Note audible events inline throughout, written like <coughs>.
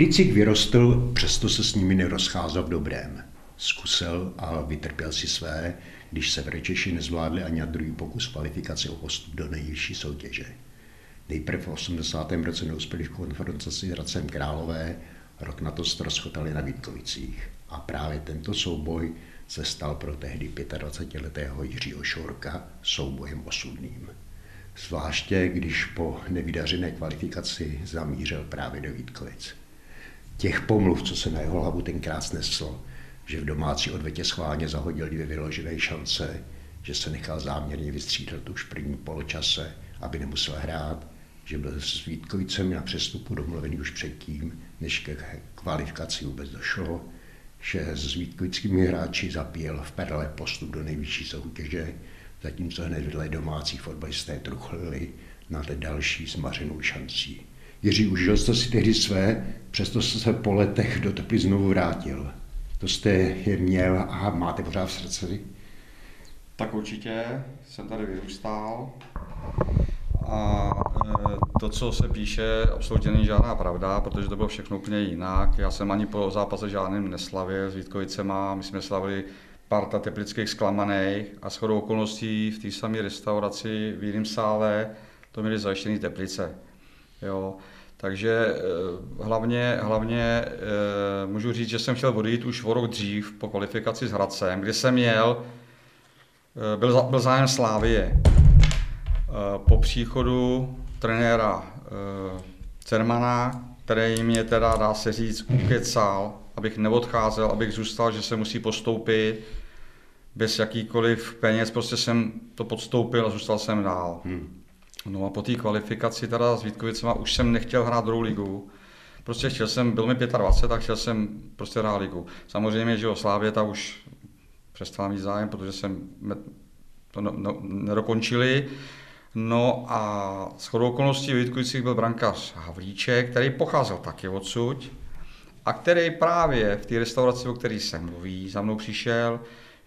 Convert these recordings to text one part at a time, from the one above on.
Teplicích vyrostl, přesto se s nimi nerozcházel v dobrém. Zkusil a vytrpěl si své, když se v Češi nezvládli ani na druhý pokus kvalifikace o postup do nejvyšší soutěže. Nejprve v 80. roce neuspěli v konfrontaci s Hradcem Králové, rok na to ztroskotali na Vítkovicích. A právě tento souboj se stal pro tehdy 25-letého Jiřího Šorka soubojem osudným. Zvláště když po nevydařené kvalifikaci zamířil právě do Vítkovic. Těch pomluv, co se na jeho hlavu tenkrát sneslo, že v domácí odvetě schválně zahodil dvě vyložené šance, že se nechal záměrně vystřídat už v první poločase, aby nemusel hrát, že byl s Vítkovicemi na přestupu domluvený už předtím, než ke kvalifikaci vůbec došlo, že s Vítkovickými hráči zapíjel v Perle postup do nejvyšší soutěže, zatímco hned vedle domácí fotbalisté truchlili na další zmařenou šancí. Jiří, užil jste si tehdy své, přesto jste se po letech do Tepli znovu vrátil. To jste je měl a máte pořád v srdci? Tak určitě, jsem tady vyrůstal a e, to, co se píše, absolutně není žádná pravda, protože to bylo všechno úplně jinak. Já jsem ani po zápase žádným neslavil s Vítkovicema, my jsme slavili parta teplických zklamaných a shodou okolností v té samé restauraci v jiném sále to měli zajištěný teplice. Jo. Takže eh, hlavně, hlavně eh, můžu říct, že jsem chtěl odejít už o rok dřív po kvalifikaci s Hradcem, kdy jsem měl, eh, byl, byl zájem Slávie. Po příchodu trenéra Cermana, který mě teda, dá se říct, ukecal, abych neodcházel, abych zůstal, že se musí postoupit, bez jakýkoliv peněz, prostě jsem to podstoupil a zůstal jsem dál. Hmm. No a po té kvalifikaci teda s Vítkovicema už jsem nechtěl hrát druhou ligu. Prostě chtěl jsem, byl mi 25 a chtěl jsem prostě hrát ligu. Samozřejmě, že o Slávě ta už přestala mít zájem, protože jsem to no, no, nedokončili. No a s chodou okolností Vítkovicích byl brankář Havlíček, který pocházel taky odsud a který právě v té restauraci, o které se mluví, za mnou přišel,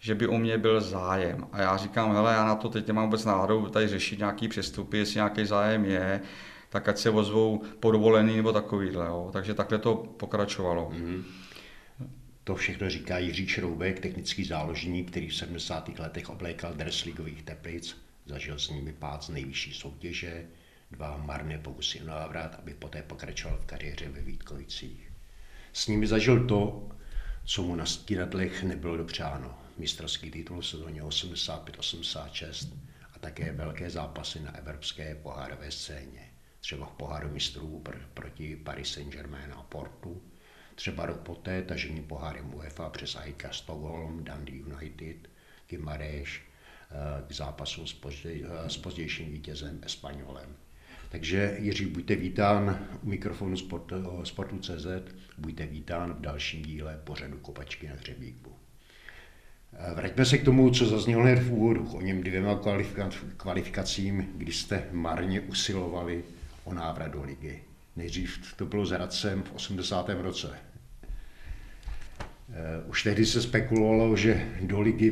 že by u mě byl zájem. A já říkám, hele, já na to teď nemám vůbec náladu tady řešit nějaký přestupy, jestli nějaký zájem je, tak ať se ozvou podovolený nebo takovýhle. Jo. Takže takhle to pokračovalo. Mm-hmm. To všechno říká Jiří Čroubek, technický záložník, který v 70. letech oblékal dres ligových teplic, zažil s nimi pád z nejvyšší soutěže, dva marné pokusy o návrat, aby poté pokračoval v kariéře ve Vítkovicích. S nimi zažil to, co mu na stínadlech nebylo dopřáno mistrovský titul v sezóně 85-86 a také velké zápasy na evropské pohárové scéně. Třeba v poháru mistrů pr- proti Paris Saint-Germain a Portu, třeba rok poté tažení pohárem UEFA přes AIK Stockholm, Dundee United, Gimareš eh, k zápasu s, pozděj, eh, s pozdějším vítězem Espanolem. Takže Jiří, buďte vítán u mikrofonu eh, Sportu.cz, buďte vítán v dalším díle pořadu Kopačky na hřebíku. Vraťme se k tomu, co zaznělo hned v úvodu, o něm dvěma kvalifikacím, kdy jste marně usilovali o návrat do ligy. Nejdřív to bylo s Hradcem v 80. roce. Eh, už tehdy se spekulovalo, že do ligy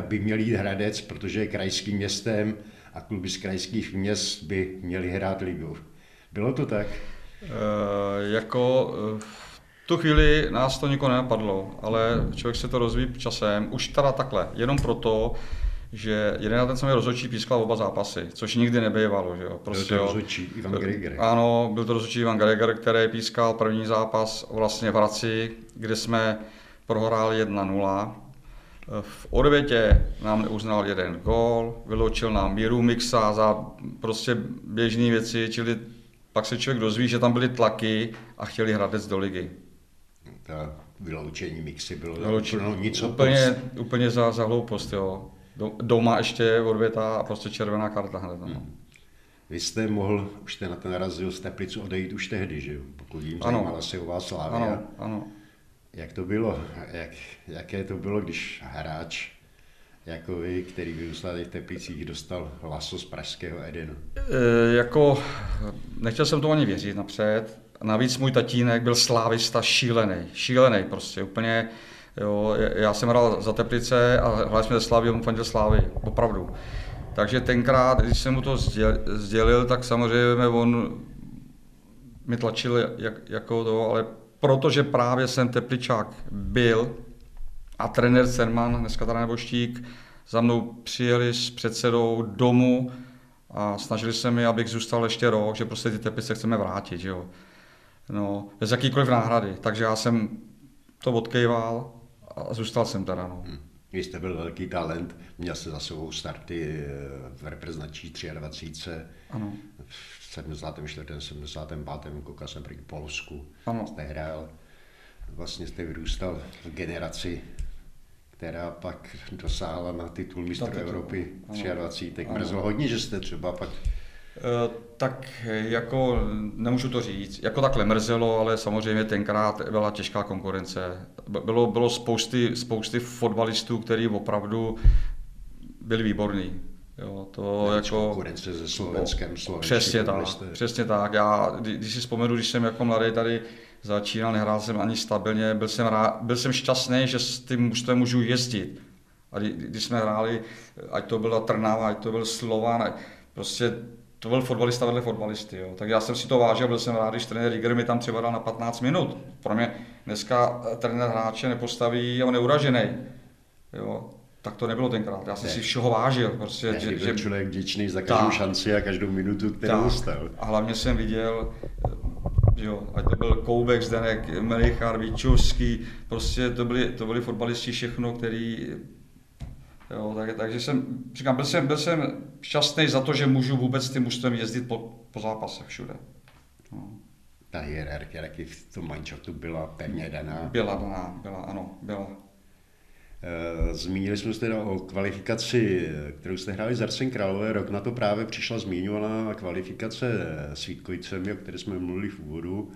by měl jít Hradec, protože je krajským městem a kluby z krajských měst by měly hrát ligu. Bylo to tak? E, jako tu chvíli nás to nikoho nenapadlo, ale člověk se to rozvíjí časem, už teda takhle, jenom proto, že jeden ten samý rozhodčí pískal oba zápasy, což nikdy nebývalo. Že jo. Prostě, byl to rozhodčí Ivan Greger. Ano, byl to rozhodčí Ivan Greger, který pískal první zápas vlastně v Hradci, kde jsme prohráli 1-0. V odvětě nám neuznal jeden gól, vyloučil nám Míru Mixa za prostě běžné věci, čili pak se člověk dozví, že tam byly tlaky a chtěli Hradec do ligy ta vyloučení mixy bylo vyloučení, no, nic úplně, úplně za, za hloupost, jo. Doma ještě odvěta a prostě červená karta hned. No. Hmm. Vy jste mohl, už jste na ten narazil z Teplicu odejít už tehdy, že jo? Pokud vím, ano. zajímala se o vás Slávia. Ano, ano. Jak to bylo? Jak, jaké to bylo, když hráč jako vy, který vyrůstal v Teplicích, dostal laso z pražského Edenu? E, jako, nechtěl jsem to ani věřit napřed, navíc můj tatínek byl slávista šílený, šílený prostě, úplně, jo, já jsem hrál za Teplice a hráli jsme ze Slávy, on fandil Slávy, opravdu. Takže tenkrát, když jsem mu to sdělil, tak samozřejmě on mi tlačil jak, jako to, ale protože právě jsem Tepličák byl a trenér Cerman, dneska teda Neboštík, za mnou přijeli s předsedou domu a snažili se mi, abych zůstal ještě rok, že prostě ty Teplice chceme vrátit, jo. No, bez jakýkoliv náhrady. Takže já jsem to odkejval a zůstal jsem teda, no. Hmm. Vy jste byl velký talent, měl jste za sebou starty eh, v reprezentační 23. Ano. V 74. 75. koukal jsem proti Polsku. Ano. Jste hrál, vlastně jste vyrůstal v generaci, která pak dosáhla na titul mistra Evropy 23. Mrzlo hodně, že jste třeba pak tak jako nemůžu to říct, jako takhle mrzelo, ale samozřejmě tenkrát byla těžká konkurence. Bylo, bylo spousty, spousty fotbalistů, kteří opravdu byli výborní. Jo, to ne, jako, konkurence se Slovenskem, Slovenskem. Přesně tak, přesně tak. Já, když si vzpomenu, když jsem jako mladý tady začínal, nehrál jsem ani stabilně, byl jsem, rá, byl jsem šťastný, že s tím mužstvem můžu jezdit. A když jsme hráli, ať to byla Trnava, ať to byl Slovan, prostě to byl fotbalista vedle fotbalisty. Jo. Tak já jsem si to vážil, byl jsem rád, když trenér Riger mi tam třeba dal na 15 minut. Pro mě dneska eh, trenér hráče nepostaví a on je uražený. Jo. Tak to nebylo tenkrát. Já jsem ne. si všeho vážil. Prostě, ne, že, že, člověk vděčný za každou ta, šanci a každou minutu, kterou dostal. A hlavně jsem viděl, eh, jo, ať to byl Koubek, Zdenek, Melichar, Víčovský, prostě to byli, to byli fotbalisti všechno, který Jo, tak, takže jsem, říkám, byl jsem, byl jsem šťastný za to, že můžu vůbec tím mužstvem jezdit po, po zápase všude. No. Ta hierarchie taky v tom Manšaftu byla pevně daná. Byla daná, byla, ano, byla. Eh, zmínili jsme se teda o kvalifikaci, kterou jste hráli z Arsen Králové. Rok na to právě přišla zmiňovaná kvalifikace s Vítkovicemi, o které jsme mluvili v úvodu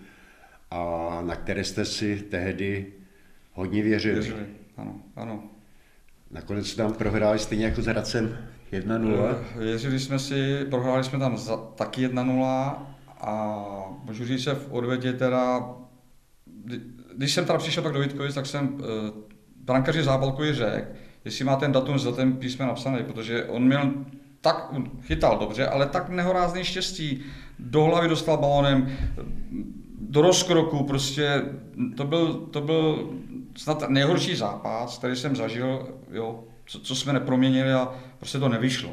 a na které jste si tehdy hodně věřili. Věřili, ano, ano. Nakonec tam prohráli stejně jako s Hradcem 1-0. Eh, věřili jsme si, prohráli jsme tam za, taky 1-0 a můžu říct, že v odvětě teda, když jsem teda přišel pak do Vítkovic, tak jsem eh, brankaři Zábalkovi řekl, jestli má ten datum za ten písmen napsaný, protože on měl tak, chytal dobře, ale tak nehorázný štěstí. Do hlavy dostal balonem, do rozkroku, prostě to byl, to byl snad nejhorší zápas, který jsem zažil, jo, co, co jsme neproměnili a prostě to nevyšlo.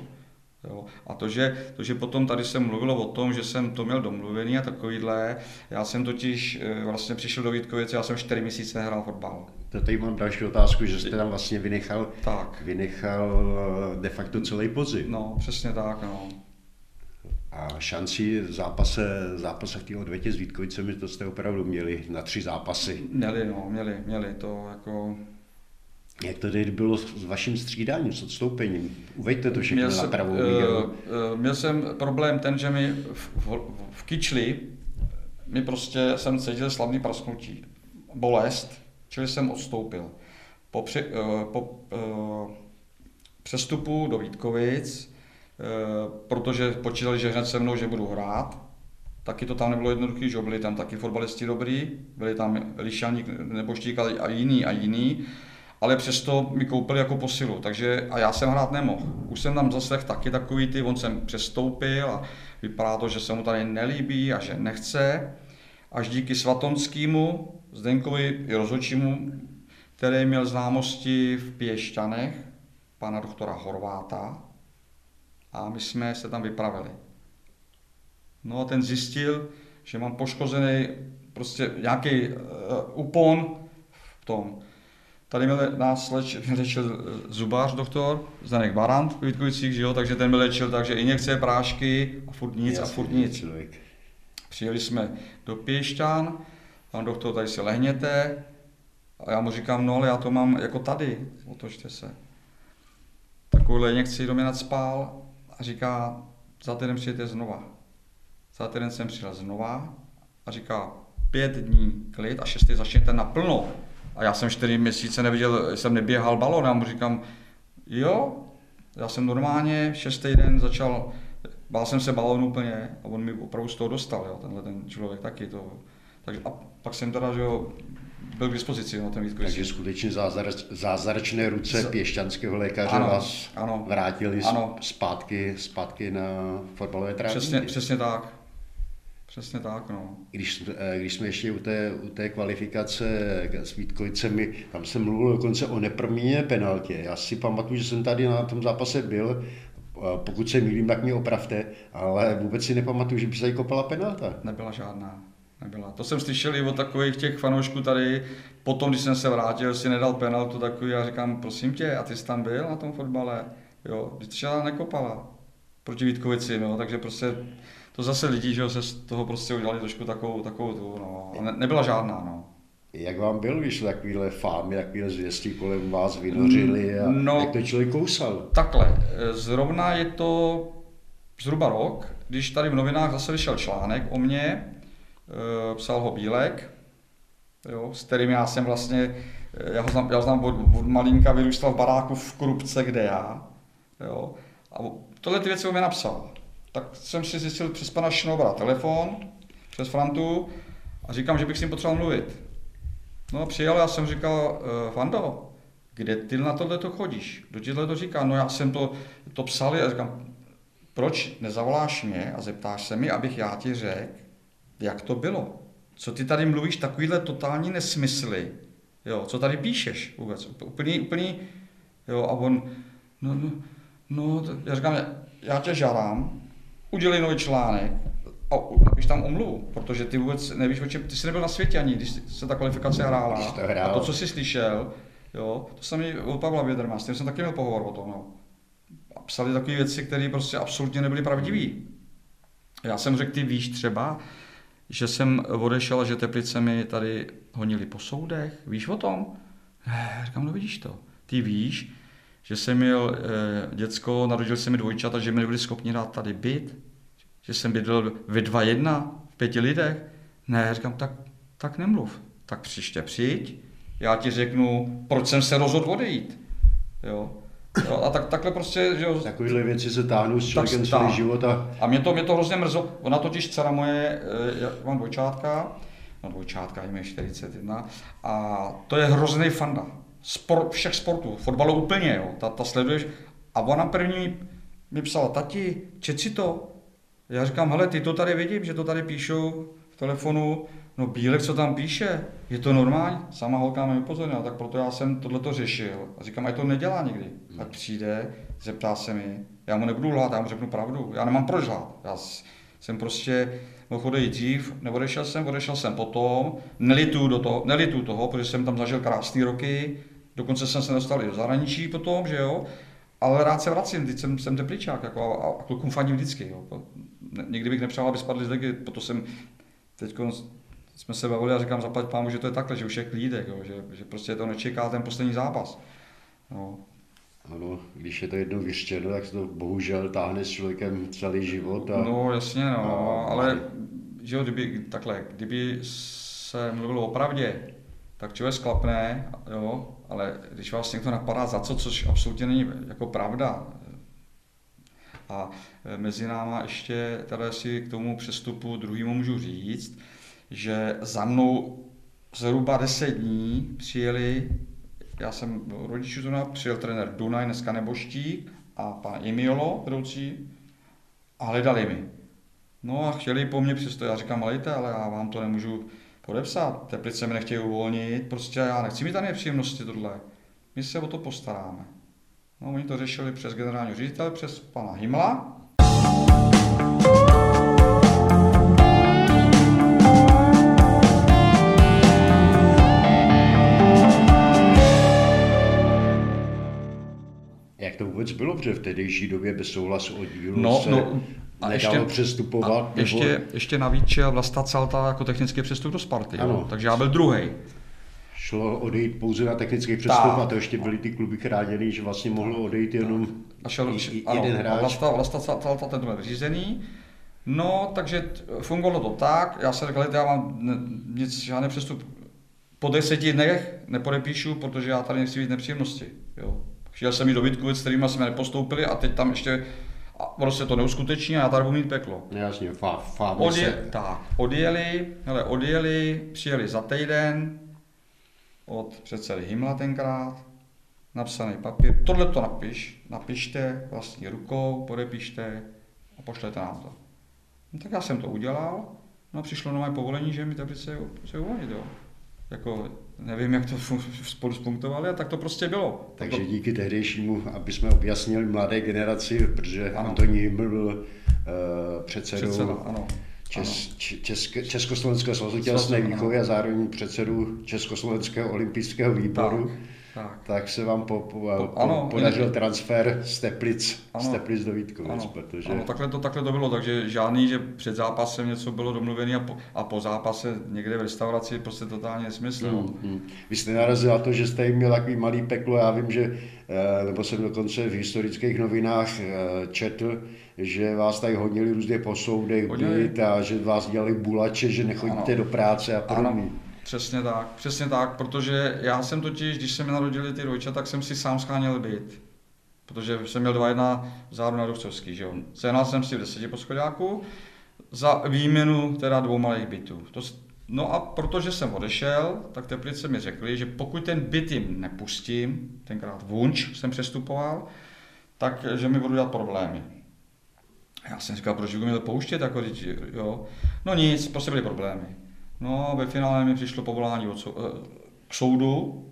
Jo. A to že, to, že potom tady jsem mluvil o tom, že jsem to měl domluvený a takovýhle, já jsem totiž eh, vlastně přišel do Vítkovice, já jsem čtyři měsíce nehrál fotbal. To tady mám další otázku, že jste tam vlastně vynechal, tak. vynechal eh, de facto celý podzim. No, přesně tak, no. A šanci v zápase, zápase v té odvětě s Vítkovicemi, to jste opravdu měli na tři zápasy. Měli, no, měli, měli to jako... Jak to teď bylo s vaším střídáním, s odstoupením? Uveďte to všechno měl na pravou uh, uh, Měl jsem problém ten, že mi v, v, v kyčli mi prostě jsem cítil slavný prasknutí, bolest, čili jsem odstoupil. Po, při, uh, po přestupu do Vítkovic protože počítali, že hned se mnou, že budu hrát. Taky to tam nebylo jednoduché, že byli tam taky fotbalisti dobrý, byli tam Lišaník, Neboštík a jiný a jiný, ale přesto mi koupili jako posilu, takže a já jsem hrát nemohl. Už jsem tam zase taky takový ty, on jsem přestoupil a vypadá to, že se mu tady nelíbí a že nechce. Až díky Svatonskému, Zdenkovi i rozhodčímu, který měl známosti v Pěšťanech, pana doktora Horváta, a my jsme se tam vypravili. No a ten zjistil, že mám poškozený prostě nějaký uh, upon v tom. Tady měl nás leč, <laughs> léčil zubář doktor, Zdenek Barant v Vítkovicích, že jo, takže ten byl léčil takže injekce, prášky a furt nic Jasný, a furt nic. Člověk. Přijeli jsme do Pěšťan, pan doktor, tady si lehněte, a já mu říkám, no ale já to mám jako tady, otočte se. Takovouhle injekci do mě nadspál a říká, za týden přijete znova. Za týden jsem přijel znova a říká, pět dní klid a šestý začněte naplno. A já jsem čtyři měsíce neviděl, jsem neběhal balon a mu říkám, jo, já jsem normálně šestý den začal, bál jsem se balonu úplně a on mi opravdu z toho dostal, jo, tenhle ten člověk taky to. Takže a pak jsem teda, že jo, byl k dispozici na ten výzkum. Takže skutečně zázrač, zázračné ruce Z... pěšťanského lékaře ano, vás ano, vrátili ano. zpátky, zpátky na fotbalové trávníky. Přesně, přesně tak. Přesně tak, no. Když, eh, když jsme ještě u té, u té kvalifikace s Vítkovicemi, tam jsem mluvil dokonce o neprmíně penaltě. Já si pamatuju, že jsem tady na tom zápase byl, pokud se mýlím, tak mě opravte, ale vůbec si nepamatuju, že by se jí kopala penalta. Nebyla žádná. Nebyla. To jsem slyšel i od takových těch fanoušků tady. Potom, když jsem se vrátil, si nedal penaltu takový a říkám, prosím tě, a ty jsi tam byl na tom fotbale? Jo, když nekopala proti Vítkovici, no, takže prostě to zase lidi, že se z toho prostě udělali trošku takovou, takovou tu, no. A ne, nebyla žádná, no. Jak vám byl, když takovýhle fámy, takovýhle zvěstí kolem vás vynořili a no, jak to člověk kousal? Takhle, zrovna je to zhruba rok, když tady v novinách zase vyšel článek o mně, e, psal ho Bílek, jo, s kterým já jsem vlastně, e, já ho znám, já ho znám od, od malinka, vyrůstal v baráku v korupce, kde já, jo, a tohle ty věci o mě napsal tak jsem si zjistil přes pana Šnobra telefon, přes Frantu a říkám, že bych s ním potřeboval mluvit. No a přijel, já jsem říkal, Fando, kde ty na tohle to chodíš? Kdo ti to říká? No já jsem to, to psal a říkám, proč nezavoláš mě a zeptáš se mi, abych já ti řekl, jak to bylo? Co ty tady mluvíš, takovýhle totální nesmysly, jo, co tady píšeš vůbec, úplný, úplný, jo, a on, no, no, no, já říkám, já tě žádám, udělej nový článek a napiš tam omluvu, protože ty vůbec nevíš, o čem, ty jsi nebyl na světě ani, když se ta kvalifikace hrála. To hrál. a to, co jsi slyšel, jo, to jsem od Pavla Věderma, s tím jsem taky měl pohovor o tom. No. A psali takové věci, které prostě absolutně nebyly pravdivé. Já jsem řekl, ty víš třeba, že jsem odešel a že Teplice mi tady honili po soudech. Víš o tom? Ne, říkám, no vidíš to. Ty víš, že jsem měl e, děcko, narodil se mi dvojčata, že mi nebyli schopni dát tady byt, že jsem bydlel ve dva jedna, v pěti lidech. Ne, říkám, tak, tak nemluv. Tak příště přijď, já ti řeknu, proč jsem se rozhodl odejít. Jo. Jo, a tak, takhle prostě, že jo. Takovéhle věci se táhnou s člověkem celý život. A... a mě to, mě to hrozně mrzlo. Ona totiž dcera moje, eh, já mám dvojčátka, no dvojčátka, jim je 41, a to je hrozný fanda sport, všech sportů, fotbalu úplně, jo, ta, ta sleduješ. A ona první mi psala, tati, čet si to? Já říkám, hele, ty to tady vidím, že to tady píšou v telefonu, no Bílek, co tam píše, je to normální? Sama holka mi upozornila, tak proto já jsem tohleto řešil. A říkám, ať to nedělá nikdy. Tak přijde, zeptá se mi, já mu nebudu lhát, já mu řeknu pravdu. Já nemám proč lhát. Já jsem prostě mohl odejít dřív, neodešel jsem, odešel jsem potom, nelitu do toho, nelitu toho, protože jsem tam zažil krásné roky, Dokonce jsem se dostal i do zahraničí potom, že jo, ale rád se vracím, teď jsem, jsem tepličák jako, a, a klukům fandím vždycky. Jo. Nikdy bych nepřál, aby spadli z ligy, proto jsem teď jsme se bavili a říkám, zaplať pámu, že to je takhle, že už je klídek, jo, že, že prostě to nečeká ten poslední zápas. No. Ano, když je to jednou vyřčeno, tak se to bohužel táhne s člověkem celý život. A, no jasně, no, a, ale že jo, kdyby, takhle, kdyby se mluvilo o pravdě, tak člověk sklapne, jo, ale když vás někdo napadá za co, což absolutně není jako pravda, a mezi náma ještě teda si k tomu přestupu druhýmu můžu říct, že za mnou zhruba 10 dní přijeli, já jsem rodičů to přijel trenér Dunaj, dneska Neboštík a pan Imiolo, vedoucí, a hledali mi. No a chtěli po mně přesto, já říkám, lejte, ale já vám to nemůžu podepsat. Teplice mi nechtějí uvolnit, prostě já nechci mít tam nepříjemnosti tohle. My se o to postaráme. No, oni to řešili přes generálního ředitele, přes pana Himla. Vůbec bylo, protože v tehdejší době bez souhlasu oddílu no, se no, a ještě, přestupovat. A ještě, nebo... ještě navíc šel Vlasta Celta jako technický přestup do Sparty, ano. takže já byl druhý. Šlo odejít pouze na technický přestup a to ještě byly ty kluby chráněny, že vlastně mohlo odejít jenom a šel, j, ano, jeden hráč. Vlasta, Vlasta Celta ten byl řízený. No, takže fungovalo to tak, já jsem řekl, já mám nic, žádný přestup po deseti dnech nepodepíšu, protože já tady nechci mít nepříjemnosti. Jo. Chtěl jsem jít do Vítkovic, s kterými jsme nepostoupili a teď tam ještě a prostě to neuskuteční a já tady budu mít peklo. Jasně, fá, fá Odje, se. Tak, odjeli, hele, odjeli, přijeli za týden od předsedy Himla tenkrát, napsaný papír, tohle to napiš, napište vlastní rukou, podepište a pošlete nám to. No, tak já jsem to udělal, No a přišlo nové povolení, že mi Teplice se uvolnit, jo. Jako, nevím, jak to spolu spunktovali, a tak to prostě bylo. Takže to... díky tehdejšímu, aby jsme objasnili mladé generaci, protože ano. Antoní Himmel byl uh, předsedou Předseda, ano. Čes, Česk, Československého svazu tělesné výchovy a zároveň předsedu Československého olympijského výboru. Tak tak, tak se vám po, po, po, ano, podařil je, transfer z Teplic, ano, z Teplic do Vítkovic. Ano, protože... ano takhle, to, takhle to bylo, takže žádný, že před zápasem něco bylo domluvené a po, a po zápase někde v restauraci prostě totálně nesmysl. Hmm, hmm. Vy jste narazil na to, že jste jim měl takový malý peklo, já vím, že, eh, nebo jsem dokonce v historických novinách eh, četl, že vás tady hodnili různě po soudech byt a že vás dělali bulače, že nechodíte ano. do práce a podobně. Přesně tak, přesně tak, protože já jsem totiž, když se mi narodili ty rojče, tak jsem si sám scháněl byt. Protože jsem měl dva jedna záru na Duchcovský, že jo. Sehnal jsem si v deseti poschodáku za výměnu teda dvou malých bytů. To, no a protože jsem odešel, tak Teplice mi řekli, že pokud ten byt jim nepustím, tenkrát Vunč jsem přestupoval, tak že mi budou dělat problémy. Já jsem říkal, proč bych měl pouštět, jako, jo. No nic, prostě byly problémy. No a ve finále mi přišlo povolání od sou, eh, k soudu.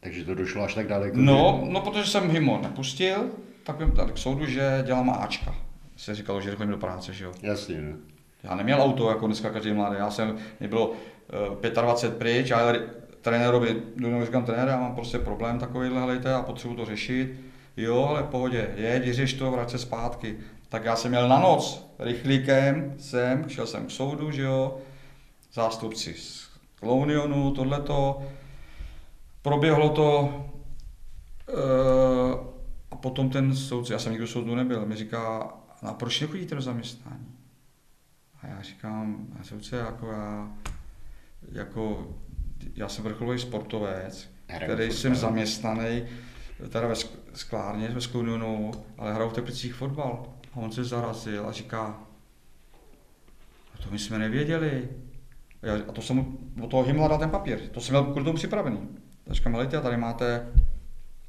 Takže to došlo až tak daleko? No, no protože jsem Himo nepustil, tak jsem tady k soudu, že dělám Ačka. Se říkalo, že chodím do práce, že jo. Jasně, ne? Já neměl auto, jako dneska každý mladý. Já jsem, mě bylo uh, 25 pryč, ale trenérovi, no, říkám trenér, já mám prostě problém takovýhle, helejte, a potřebuji to řešit. Jo, ale v pohodě, jeď, vyřeš to, vrať se zpátky. Tak já jsem měl na noc, rychlíkem jsem, šel jsem k soudu, že jo, zástupci z Klounionu, tohleto. Proběhlo to e, a potom ten soudce, já jsem nikdo soudu nebyl, mi říká, no a proč nechodíte do zaměstnání? A já říkám, a soudce, jako já, jako, já jsem vrcholový sportovec, který jsem zaměstnaný, teda ve sklárně, ve Sklunionu, ale hraju v Teplicích fotbal. A on se zarazil a říká, to my jsme nevěděli. A to jsem od toho Himla dal ten papír, to jsem měl kvůli tomu připravený. Tak říkám, a tady máte,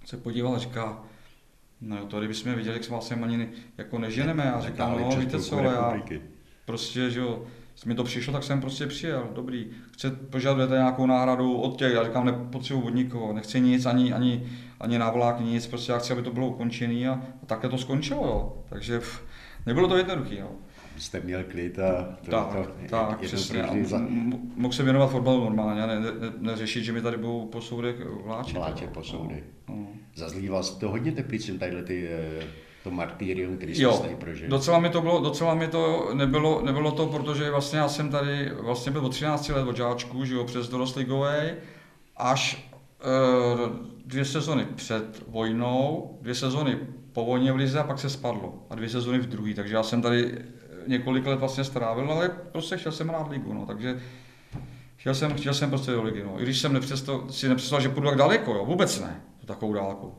se podíval a říká, no jo, to kdybychom viděli, jak jsme vlastně ani jako neženeme. A říkám, no víte co, ale já prostě, že jo, mi to přišlo, tak jsem prostě přijel, dobrý. Chce, požadujete nějakou náhradu od těch, já říkám, nepotřebuji od nikoho, nechci nic, ani, ani, ani návlák, nic, prostě já chci, aby to bylo ukončené a, a takhle to skončilo, jo. Takže pff, nebylo to jednoduché, jo jste měl klid a to, tak, to, tak, přesně. Za... Mohl se věnovat fotbalu normálně, ne, ne, neřešit, že mi tady budou po soudech vláčet. Vláčet po soudech. No, no. Zazlíval to hodně teplicím, tadyhle ty, eh, to martýrium, který jste tady prožil. Docela mi to bylo, docela mi to nebylo, nebylo to, protože vlastně já jsem tady vlastně byl od 13 let od žáčku, že jo, přes dorostligovej, až e, dvě sezony před vojnou, dvě sezony po vojně v Lize a pak se spadlo. A dvě sezony v druhý, takže já jsem tady několik let vlastně strávil, ale prostě chtěl jsem hrát ligu, no, takže chtěl jsem, chtěl jsem prostě do ligy, no. I když jsem nepředstav, si nepředstavil, že půjdu tak daleko, jo, vůbec ne, to takovou dálku.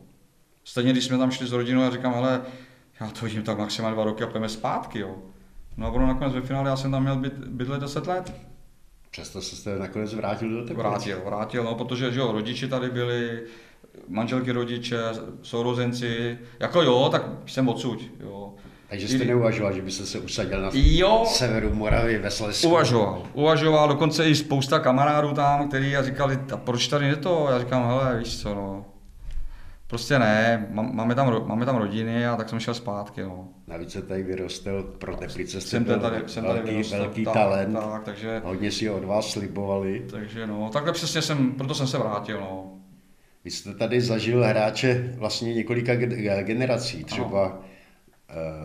Stejně, když jsme tam šli s rodinou a říkám, hele, já to vidím tak maximálně dva roky a půjdeme zpátky, jo. No a bylo nakonec ve finále, já jsem tam měl být, bydlet 10 let. Přesto se jste nakonec vrátil do Teplic. Vrátil, vrátil, no, protože že jo, rodiči tady byli, manželky rodiče, sourozenci, jako jo, tak jsem odsud, jo. Takže jste neuvažoval, že byste se usadil na jo, severu Moravy ve Slesku? Uvažoval, uvažoval, dokonce i spousta kamarádů tam, kteří a říkali, a proč tady je to? Já říkám, hele, víš co, no. Prostě ne, máme tam, máme tam rodiny a tak jsem šel zpátky. No. Navíc se tady vyrostl, pro Teplice jste jsem tady, jsem tady velký, vyrostl, velký tak, talent, tak, takže, hodně si od vás slibovali. Takže no, takhle přesně jsem, proto jsem se vrátil. No. Vy jste tady zažil hráče vlastně několika generací, třeba ano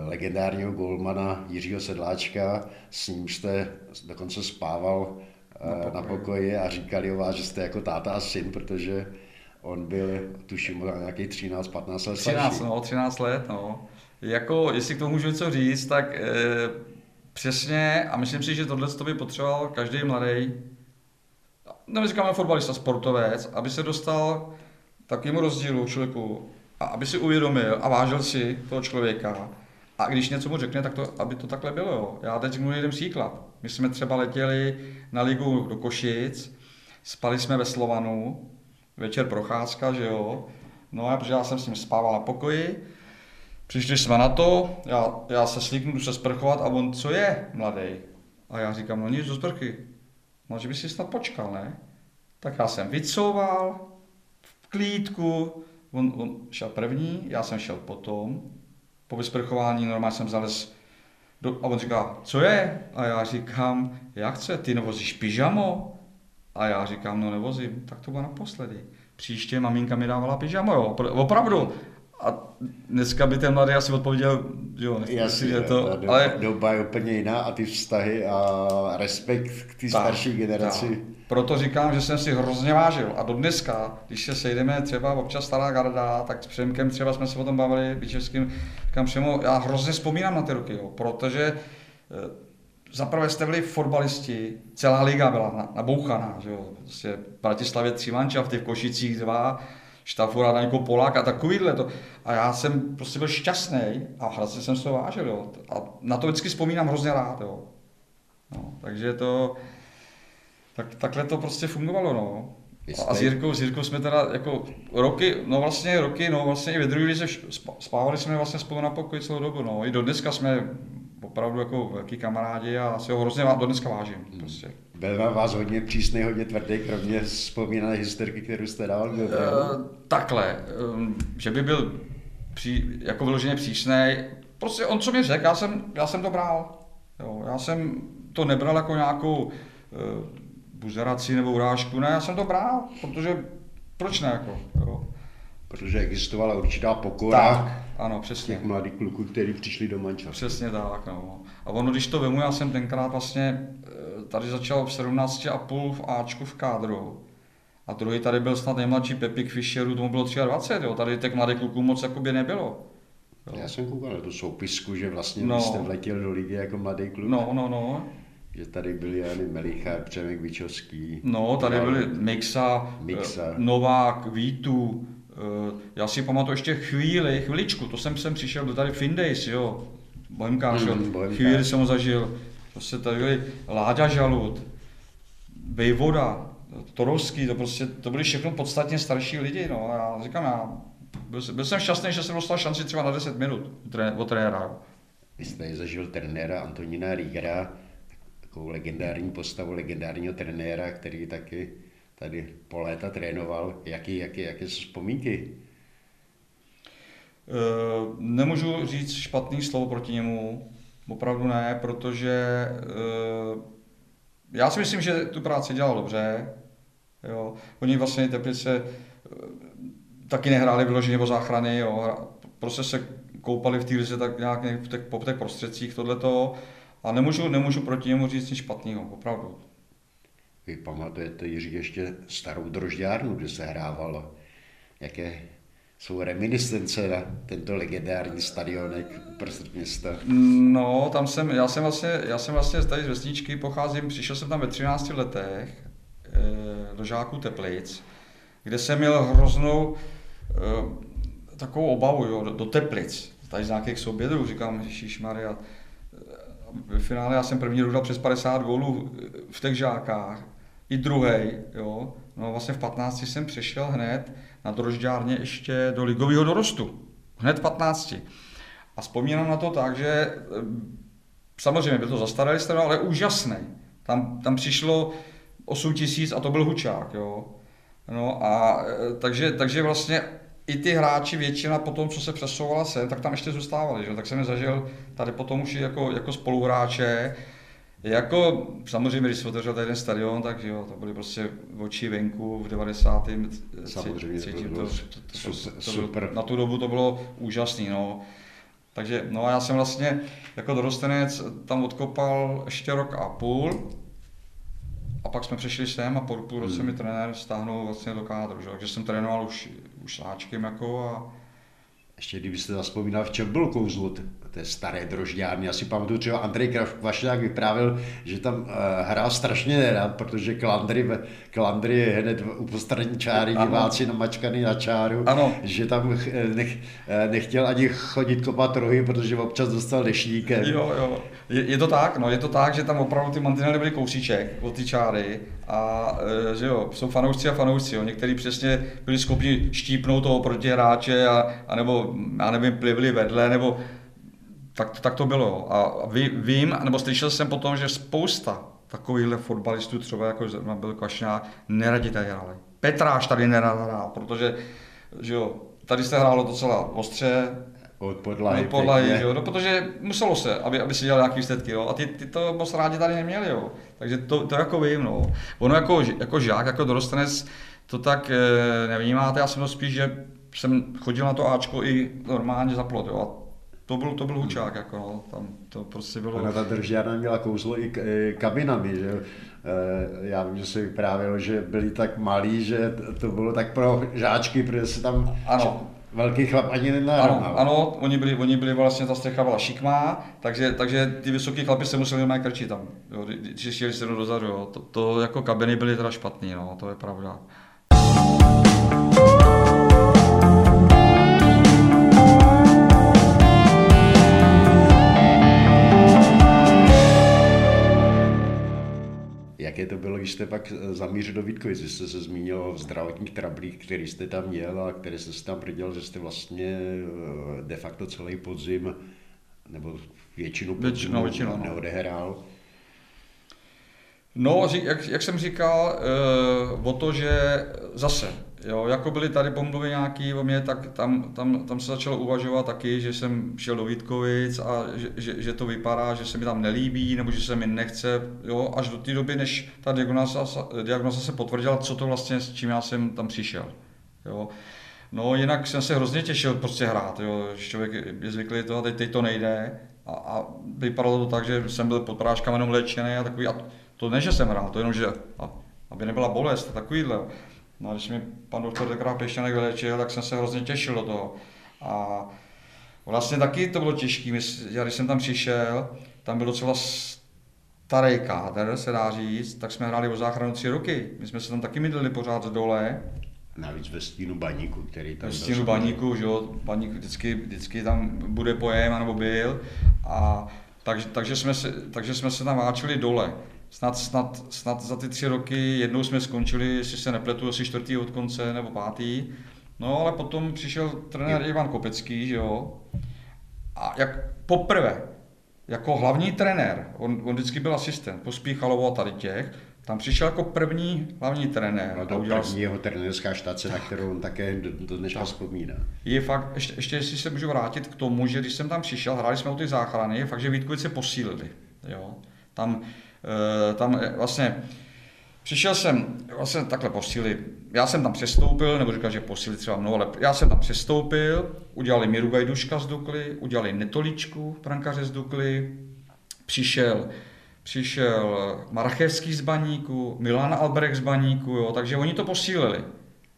legendárního golmana Jiřího Sedláčka, s ním jste dokonce spával na, eh, na pokoji a říkali o vás, že jste jako táta a syn, protože on byl, tuším, nějaký 13-15 let 13, no, 13 let, no. Jako, jestli k tomu můžu něco říct, tak e, přesně, a myslím si, že tohle to by potřeboval každý mladý, no říkáme fotbalista, sportovec, aby se dostal takovému rozdílu člověku, a aby si uvědomil a vážil si toho člověka. A když něco mu řekne, tak to, aby to takhle bylo. Jo. Já teď řeknu jeden příklad. My jsme třeba letěli na ligu do Košic, spali jsme ve Slovanu, večer procházka, že jo. No a protože já jsem s ním spával na pokoji, přišli jsme na to, já, já se slíknu, jdu se sprchovat a on, co je, mladý? A já říkám, no nic, do sprchy. No, že by si snad počkal, ne? Tak já jsem vycouval v klídku, on, on šel první, já jsem šel potom. Po vysprchování normálně jsem zales do, a on říká, co je? A já říkám, jak chce, ty nevozíš pyžamo? A já říkám, no nevozím, tak to bylo naposledy. Příště maminka mi dávala pyžamo, jo, opravdu. A dneska by ten mladý asi odpověděl, jo, Jasně, je to, ta doba, ale... doba je úplně jiná a ty vztahy a respekt k té starší generaci. Tak. Proto říkám, že jsem si hrozně vážil a do dneska, když se sejdeme třeba občas stará garda, tak s Přemkem třeba jsme se o tom bavili, Bičevským, říkám Přemo, já hrozně vzpomínám na ty roky, jo, protože eh, zaprvé jste byli fotbalisti, celá liga byla nabouchaná, že jo, prostě v Bratislavě tři mančafty, v Košicích dva, Štafura na někoho Polák a takovýhle to. A já jsem prostě byl šťastný a hrozně jsem se to vážil, jo. A na to vždycky vzpomínám hrozně rád, jo. No, takže to, tak, takhle to prostě fungovalo, no. A s Jirkou, s Jirkou jsme teda jako roky, no vlastně roky, no vlastně i ve druhé lize spávali jsme vlastně spolu na pokoji celou dobu, no. I do dneska jsme opravdu jako velký kamarádi a si ho hrozně do dneska vážím. Hmm. Prostě. Byl na vás hodně přísný, hodně tvrdý, kromě vzpomínané historky, kterou jste dával? Uh, takhle, um, že by byl pří, jako vyloženě přísný, prostě on co mi řekl, já jsem, já jsem to bral. Jo, já jsem to nebral jako nějakou uh, buzeraci nebo urážku, ne, já jsem to bral, protože proč ne jako, jo. Protože existovala určitá pokora tak, ano, přesně. těch mladých kluků, kteří přišli do manča. Přesně tak, no. A ono, když to vemu, já jsem tenkrát vlastně eh, tady začal v 17,5 v Ačku v kádru. A druhý tady byl snad nejmladší Pepik Fischerů, tomu bylo 23, jo. Tady těch mladých kluků moc jakoby nebylo. Jo. Já jsem koukal na tu soupisku, že vlastně no. jste vletěl do ligy jako mladý kluk. No, no, no. Že tady byli Jany Melicha, Přemek Vyčovský. No, tady byli Mixa, Mixa. Eh, Novák, Vítu, já si pamatuju ještě chvíli, chviličku, to jsem sem přišel do tady Findays, jo, Bohemkáš, mm, chvíli jsem ho zažil, to se tady byli Láďa Žalud, Bejvoda, Torovský, to prostě, to byli všechno podstatně starší lidi, no, a já říkám, já byl, byl jsem šťastný, že jsem dostal šanci třeba na 10 minut od trenéra. Vy jste zažil trenéra Antonína Rígera, takovou legendární postavu legendárního trenéra, který taky tady po léta trénoval. Jaký, jaký, jaké jsou vzpomínky? Uh, nemůžu říct špatný slovo proti němu, opravdu ne, protože uh, já si myslím, že tu práci dělal dobře. Jo. Oni vlastně Teplice taky nehráli vyloženě o záchrany, jo. prostě se koupali v té lize tak nějak po těch prostředcích tohleto. A nemůžu, nemůžu proti němu říct nic špatného, opravdu. Vy pamatujete, Jiří, ještě starou drožďárnu, kde se hrávalo. Jaké jsou reminiscence na tento legendární stadionek uprostřed města? No, tam jsem, já jsem vlastně, já jsem vlastně tady z vesničky pocházím, přišel jsem tam ve 13 letech e, do žáků Teplic, kde jsem měl hroznou e, takovou obavu jo, do, do Teplic, tady z nějakých soubědrů, říkám, Ježíš Maria, ve finále já jsem první rok přes 50 gólů v těch žákách, i druhý, jo. No vlastně v 15 jsem přešel hned na drožďárně ještě do ligového dorostu. Hned v 15. A vzpomínám na to tak, že eh, samozřejmě byl to zastaralý stadion, ale úžasný. Tam, tam přišlo 8 tisíc a to byl Hučák, jo. No a eh, takže, takže vlastně i ty hráči, většina po tom, co se přesouvala sem, tak tam ještě zůstávali. Že? Tak jsem je zažil tady potom už jako, jako spoluhráče. Jako, samozřejmě, když se otevřel ten stadion, tak jo, to byly prostě oči venku v 90. Samozřejmě, třetím, to, to, to, super, to, super. Na tu dobu to bylo úžasný, no. Takže, no a já jsem vlastně jako dorostenec tam odkopal ještě rok a půl, a pak jsme přešli sem a po půl roce hmm. mi trenér stáhnul vlastně do kádru, že? takže jsem trénoval už, už sáčkem jako a... Ještě kdybyste zaspomínal, v čem byl kouzlo té staré drožďárny. Já si pamatuju, třeba Andrej Kvašňák vyprávěl, že tam uh, hrál strašně nerad, protože Klandry, Klandry je hned u postradní čáry, ano. diváci namačkaný na čáru, ano. že tam eh, nech, eh, nechtěl ani chodit kopat rohy, protože občas dostal dešníkem. Jo, jo. Je, je, to tak, no, je to tak, že tam opravdu ty mantinely byly kousíček od ty čáry a že jo, jsou fanoušci a fanoušci, jo. někteří přesně byli schopni štípnout toho protihráče a, a nebo, já nevím, plivli vedle, nebo tak, tak to bylo. A ví, vím, nebo slyšel jsem potom, že spousta takovýchhle fotbalistů, třeba jako byl Kvašňák, neradi tady hráli. Petráš tady nerad hrál, protože že jo, tady se hrálo docela ostře, od podlahy. Od podlahy, jo, no, protože muselo se, aby, aby si dělal nějaký výsledky, jo, a ty, ty to moc rádi tady neměli, jo. Takže to, to jako vím, no. Ono jako, jako žák, jako dorostenec, to tak e, nevnímáte, já jsem to spíš, že jsem chodil na to Ačko i normálně za plot, jo, a to byl, to byl hučák, jako no, tam to prostě bylo... Ona ta držďárna měla kouzlo i kabinami, že e, já vím, že se vyprávělo, že byli tak malí, že to bylo tak pro žáčky, protože se tam ano. Velký chlap ani nenarovnal. Ano, ano oni, byli, oni byli vlastně, ta střecha byla šikmá, takže, takže ty vysoký chlapi se museli mít krčit tam, jo, když chtěli se dozadu, jo. To, to, jako kabiny byly teda špatný, no, to je pravda. Jaké to bylo, když jste pak eh, zamířil do Vítkovic? Jste se zmínil o zdravotních trablích, který jste tam měl a které jste si tam prodělal, že jste vlastně eh, de facto celý podzim nebo většinu podzimu většinu, no. neodehrál. No, jak, jak jsem říkal, uh, o to, že zase Jo, jako byly tady pomluvy nějaký o mě, tak tam, tam, tam se začalo uvažovat taky, že jsem šel do Vítkovic a že, že, že, to vypadá, že se mi tam nelíbí, nebo že se mi nechce, jo, až do té doby, než ta diagnoza, diagnoza se potvrdila, co to vlastně, s čím já jsem tam přišel. Jo. No jinak jsem se hrozně těšil prostě hrát, jo. člověk je zvyklý to a teď, teď to nejde. A, a vypadalo to tak, že jsem byl pod práškami jenom léčený a takový, a to ne, že jsem hrál, to jenom, že a, aby nebyla bolest, takovýhle. No a když mi pan doktor tenkrát Pěšťanek vylečil, tak jsem se hrozně těšil do toho. A vlastně taky to bylo těžké. Já když jsem tam přišel, tam byl docela starý kádr, se dá říct, tak jsme hráli o záchranu tři roky. My jsme se tam taky mydlili pořád z dole. Navíc ve stínu baníku, který tam Ve stínu baníku, že jo, baník vždycky, vždycky tam bude pojem, nebo byl. A takže, takže, jsme se, takže jsme se tam váčili dole snad, snad, snad za ty tři roky jednou jsme skončili, jestli se nepletu, asi čtvrtý od konce nebo pátý. No ale potom přišel trenér Ivan Kopecký, že jo. A jak poprvé, jako hlavní trenér, on, on vždycky byl asistent, pospíchalovo a tady těch, tam přišel jako první hlavní trenér. No to udělal... první jeho trenérská štace, tak. na kterou on také do, do dneška vzpomíná. Je fakt, ještě, ještě jestli se můžu vrátit k tomu, že když jsem tam přišel, hráli jsme o ty záchrany, je fakt, že Vítkovice posílili. Jo. Tam tam eh, vlastně Přišel jsem vlastně takhle posílit. Já jsem tam přestoupil, nebo říkal, že posílit třeba mnoho, ale já jsem tam přestoupil, udělali Miru Gajduška z Dukly, udělali Netoličku, brankaře z Dukly, přišel, přišel Marchevský z Baníku, Milan Albrecht z Baníku, jo, takže oni to posílili.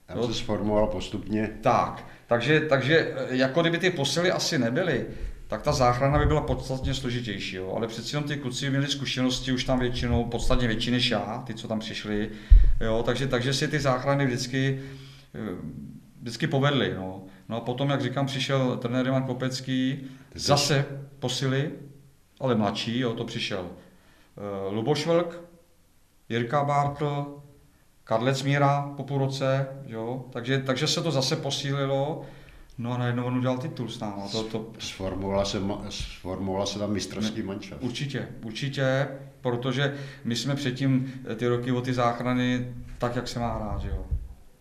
Tam se sformoval postupně. Tak, takže, takže eh, jako kdyby ty posily asi nebyly, tak ta záchrana by byla podstatně složitější. Jo? Ale přeci jenom ty kluci měli zkušenosti už tam většinou, podstatně větší než já, ty, co tam přišli. Jo? Takže, takže si ty záchrany vždycky, eh, vždycky povedly. No. no a potom, jak říkám, přišel trenér Ivan Kopecký, zase posily, ale mladší, jo, to přišel uh, Luboš Vlk, Jirka Bartl, Karlec Míra po půl roce, jo? Takže, takže se to zase posílilo. No a najednou on udělal titul s náma. To, to... Sformovala, se, sformovala se tam mistrovský mančas. Určitě, určitě, protože my jsme předtím eh, ty roky o ty záchrany tak, jak se má hrát, jo.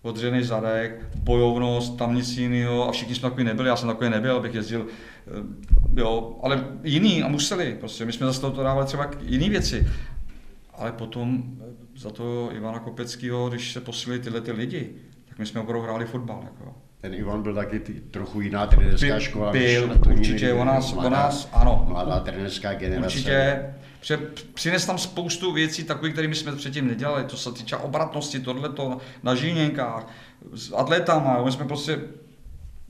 Odřený zadek, bojovnost, tam nic jiného a všichni jsme takový nebyli, já jsem takový nebyl, abych jezdil, eh, jo, ale jiný a museli, prostě my jsme zase to dávali třeba jiné věci. Ale potom eh, za to Ivana Kopeckého, když se posílili tyhle ty lidi, tak my jsme opravdu hráli fotbal. Jako ten Ivan byl taky ty, trochu jiná trenerská škola. Byl, určitě, o nás, mladá, o nás, ano. Mladá trenerská generace. Určitě, Pře, přines tam spoustu věcí, takových, kterými jsme předtím nedělali, to se týče obratnosti, tohleto na žíněnkách, s atletama, my jsme prostě,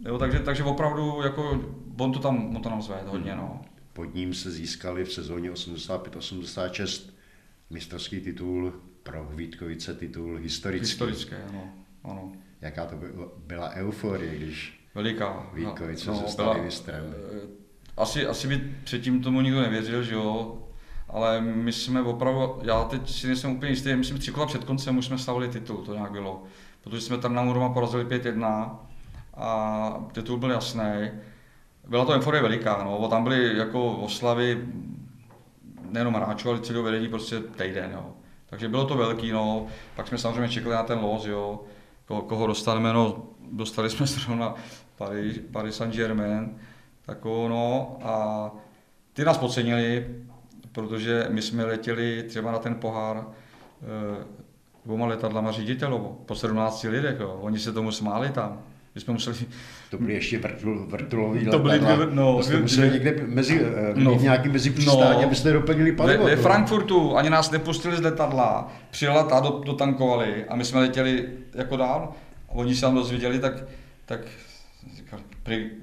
jo, takže, takže opravdu, jako, on to tam, on to nám zvedl hodně, no. Pod ním se získali v sezóně 85-86 mistrovský titul pro Vítkovice, titul historický. Historické, ano, ano jaká to byla euforie, když Veliká. Vítkovice no, se stali byla, mistrem. Eh, asi, asi by předtím tomu nikdo nevěřil, že jo, ale my jsme opravdu, já teď si nejsem úplně jistý, myslím tři kola před koncem už jsme stavili titul, to nějak bylo. Protože jsme tam na Muroma porazili 5-1 a titul byl jasný. byla to euforie veliká, no, tam byly jako oslavy nejenom hráčů, ale celého vedení prostě týden, jo. Takže bylo to velký, no. Pak jsme samozřejmě čekali na ten los, jo. Ko, koho dostaneme, no, dostali jsme zrovna Paris, Paris Saint-Germain, takovou, no, a ty nás podcenili, protože my jsme letěli třeba na ten pohár e, dvouma letadlama ředitelovo, po 17 lidech, jo. oni se tomu smáli tam. My jsme museli... To byly ještě vrtul, vrtulový To byly dvě, no, to jste museli někde mezi, eh, no, mít nějaký mezi přistání, no, abyste doplnili palivo. Ve, ve Frankfurtu ani nás nepustili z letadla, přijela ta, do, dotankovali a my jsme letěli jako dál a oni se tam dozvěděli, tak, tak říkali,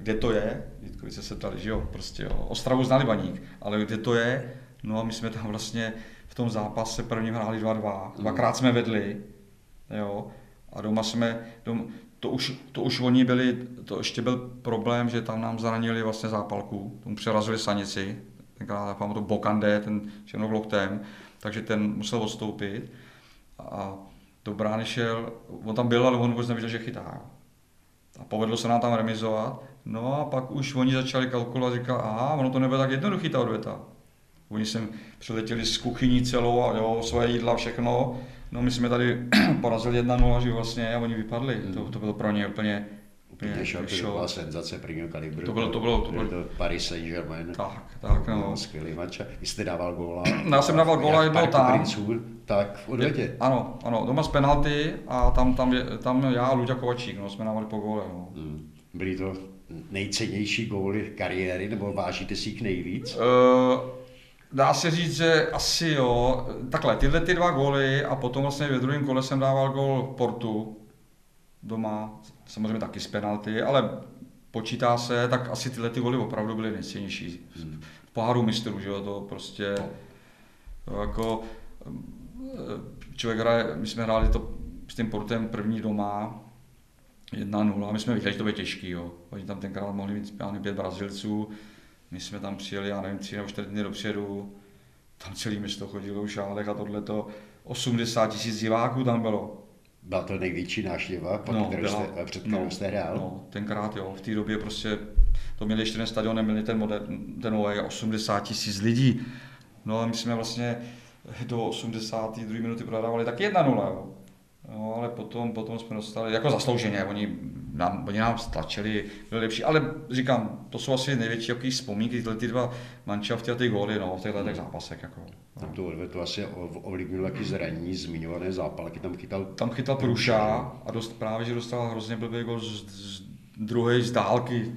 kde to je? Vítkovice se ptali, že jo, prostě jo. Ostravu znali baník, ale kde to je? No a my jsme tam vlastně v tom zápase prvním hráli 2-2, dvakrát jsme vedli, jo, a doma jsme, doma, to už, to už oni byli, to ještě byl problém, že tam nám zranili vlastně zápalku, tomu přerazili sanici, tenkrát to Bokande, ten černogloutem, takže ten musel odstoupit a do brány šel, on tam byl, ale on vůbec nevěděl, že chytá. A povedlo se nám tam remizovat, no a pak už oni začali kalkulovat, říkal, aha, ono to nebude tak jednoduchý ta odveta. Oni sem přiletěli z kuchyní celou a jo, svoje jídla, všechno, No my jsme tady <clears throat> porazili 1-0, že vlastně a oni vypadli. Hmm. To, to bylo pro ně úplně Úplně šok, to byla senzace prvního kalibru. To bylo, to bylo, to bylo. To Paris Saint-Germain. Tak, tak, no. Skvělý mač. Vy jste dával góla. <clears throat> Já jsem dával góla jednou tam. Princů, tak v odvetě. Ano, ano, doma z penalty a tam, tam, tam já a Luďa Kovačík, no, jsme dávali po góle. No. Hmm. Byly to nejcennější góly kariéry, nebo vážíte si jich nejvíc? Uh, Dá se říct, že asi jo. Takhle, tyhle ty dva góly a potom vlastně ve druhém kole jsem dával gól Portu doma, samozřejmě taky z penalty, ale počítá se, tak asi tyhle ty góly opravdu byly nejcennější. Hmm. V poháru mistrů, že jo, to prostě to jako člověk hraje, my jsme hráli to s tím Portem první doma, 1-0, my jsme viděli, že to bude těžký, jo. Oni tam tenkrát mohli mít pět Brazilců, my jsme tam přijeli, já nevím, tři nebo čtyři dny dopředu, tam celý město chodilo v šálech a tohleto. 80 tisíc diváků tam bylo. Byla to největší návštěva, no, kterou jste, před kterou no, jste hrál? No, tenkrát jo, v té době prostě, to měli ještě ten stadion, neměli ten, model, ten nový, 80 tisíc lidí. No a my jsme vlastně do 82. minuty prodávali tak 1-0, jo. No, ale potom, potom jsme dostali, jako zaslouženě, oni nám, oni nám stlačili, byli lepší, ale říkám, to jsou asi největší jaký vzpomínky, tyhle ty dva manšafty a ty góly no, v těchto těch zápasech. Jako, no. Tam to odvedl asi ovlivnilo taky zranění, zmiňované zápalky, tam chytal... Tam chytal Pruša a dost, právě, že dostal hrozně blbý gol z, z druhé z dálky,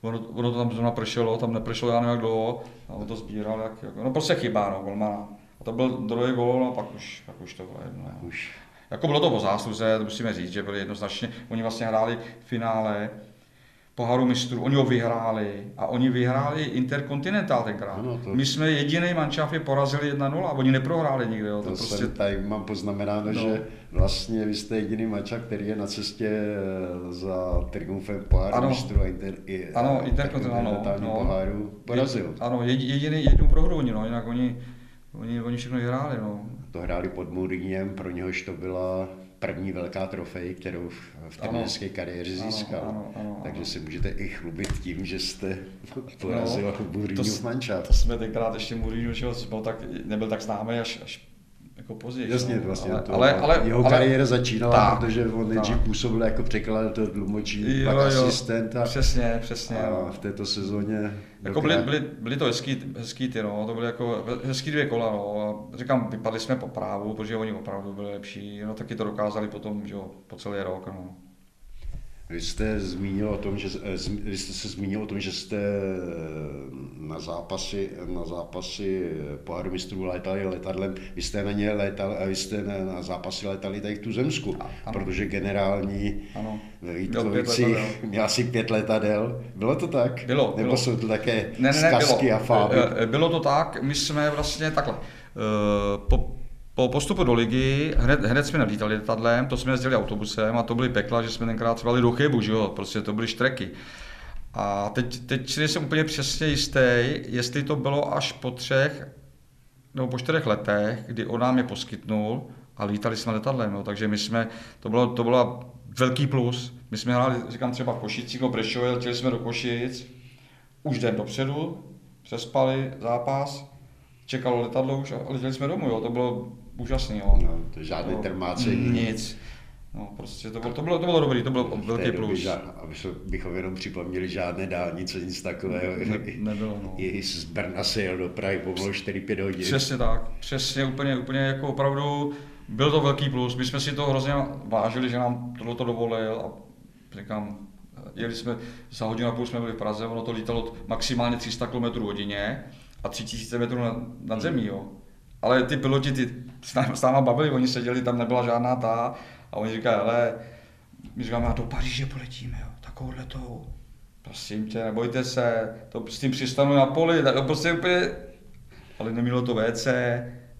ono, ono to tam zrovna pršelo, tam nepršelo já nevím jak dlouho, a on to sbíral, jak, jako, no prostě chyba, no, golmana. A to byl druhý gol a pak už, pak už to bylo jedno. No. Už jako bylo to po zásluze, to musíme říct, že byli jednoznačně, oni vlastně hráli v finále poháru mistrů, oni ho vyhráli a oni vyhráli Intercontinental tenkrát. Ano, to... My jsme jediný manšafy porazili 1-0 a oni neprohráli nikdy. Jo. To, to prostě... tady mám poznamenáno, no. že vlastně vy jste jediný manča, který je na cestě eh, za triumfem poháru mistrů a inter, i, ano, Intercontinental no, poháru porazil. Ano, jediný, jednou prohru no, jinak oni, oni, oni všechno vyhráli. No to hráli pod Mourinhem, pro něhož to byla první velká trofej, kterou v trenerské kariéře získal. Ano, ano, ano, Takže si můžete i chlubit tím, že jste porazil no, Mourinhův manšaft. To jsme tenkrát ještě Mourinho, že byl tak, nebyl tak známý až, až jako později. Jasně, no. vlastně ale, to, ale, ale, jeho ale, kariéra začínala, tak, protože on nejdřív působil jako překladatel, tlumočí, pak jo, asistent a, přesně, přesně, a v této sezóně jako byly, byly, byly, to hezký, hezký ty, no, to byly jako hezký dvě kola, no. A říkám, vypadli jsme po právu, protože oni opravdu byli lepší, no taky to dokázali potom, že jo, po celý rok, no. Vy jste zmínil o tom, že eh, vy jste se zmínil o tom, že jste eh, na zápasy, na zápasy poháru mistrů létali letadlem. Vy jste na ně létali, vy jste na, na zápasy létali tady v Tuzemsku, ano. protože generální ano. ve Vítkovicích měl asi pět letadel. Bylo to tak? Bylo. Nebo bylo. jsou to také ne, ne, ne, zkazky bylo. a fáby? Eh, bylo to tak, my jsme vlastně takhle. Po, po postupu do ligy, hned, hned jsme nelítali letadlem, to jsme jezdili autobusem a to byly pekla, že jsme tenkrát třeba do Chybu, že jo, prostě to byly štreky. A teď, teď si nejsem úplně přesně jistý, jestli to bylo až po třech nebo po čtyřech letech, kdy on nám je poskytnul a lítali jsme letadlem, no, takže my jsme, to bylo, to bylo velký plus. My jsme hráli, říkám třeba v Košicích, no Prešově, letěli jsme do Košic už den dopředu, přespali zápas, čekalo letadlo už a letěli jsme domů, jo. to bylo úžasný. Jo. No, to žádné To- termácení. Nic. No, prostě to bylo, to bylo, to bylo dobrý, to byl velký plus. ža- aby se- bychom jenom připomněli žádné dálnice, nic takového. Ne, nebylo, no. I z Brna se jel do Prahy, pomalu 4-5 hodin. Přesně tak, přesně úplně, úplně jako opravdu byl to velký plus. My jsme si to hrozně vážili, že nám tohle to dovolil a říkám, jeli jsme, za hodinu a půl jsme byli v Praze, ono to lítalo maximálně 300 km hodině a 3000 metrů nad, nad zemí, jo. Ale ty piloti ty s náma, s náma bavili, oni seděli, tam nebyla žádná ta a oni říkají, hele, my říkáme, a do Paříže poletíme, jo, takovouhle tou. Prosím tě, nebojte se, to s tím přistanu na poli, tak to prostě úplně, ale nemělo to WC,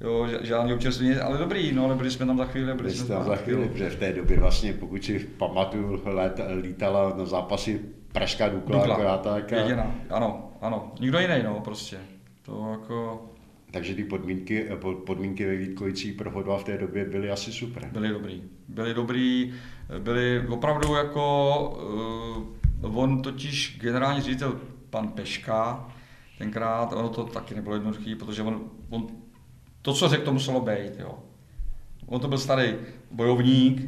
jo, žádný občerstvení, ale dobrý, no, ale byli jsme tam za chvíli, byli Byli jsme tam za chvíli, protože v té době vlastně, pokud si pamatuju, let, lítala na zápasy Pražská Dukla, Dukla, akorát tak. a- jediná, ano, ano, nikdo jiný, no, prostě. To jako Takže ty podmínky, pod- podmínky ve Vítkovicích pro fotbal v té době byly asi super. byli dobrý. Byli dobrý, byli opravdu jako, uh, on totiž generální ředitel, pan Peška, tenkrát, ono to taky nebylo jednoduché, protože on, on, to, co řekl, to muselo být, jo. On to byl starý bojovník,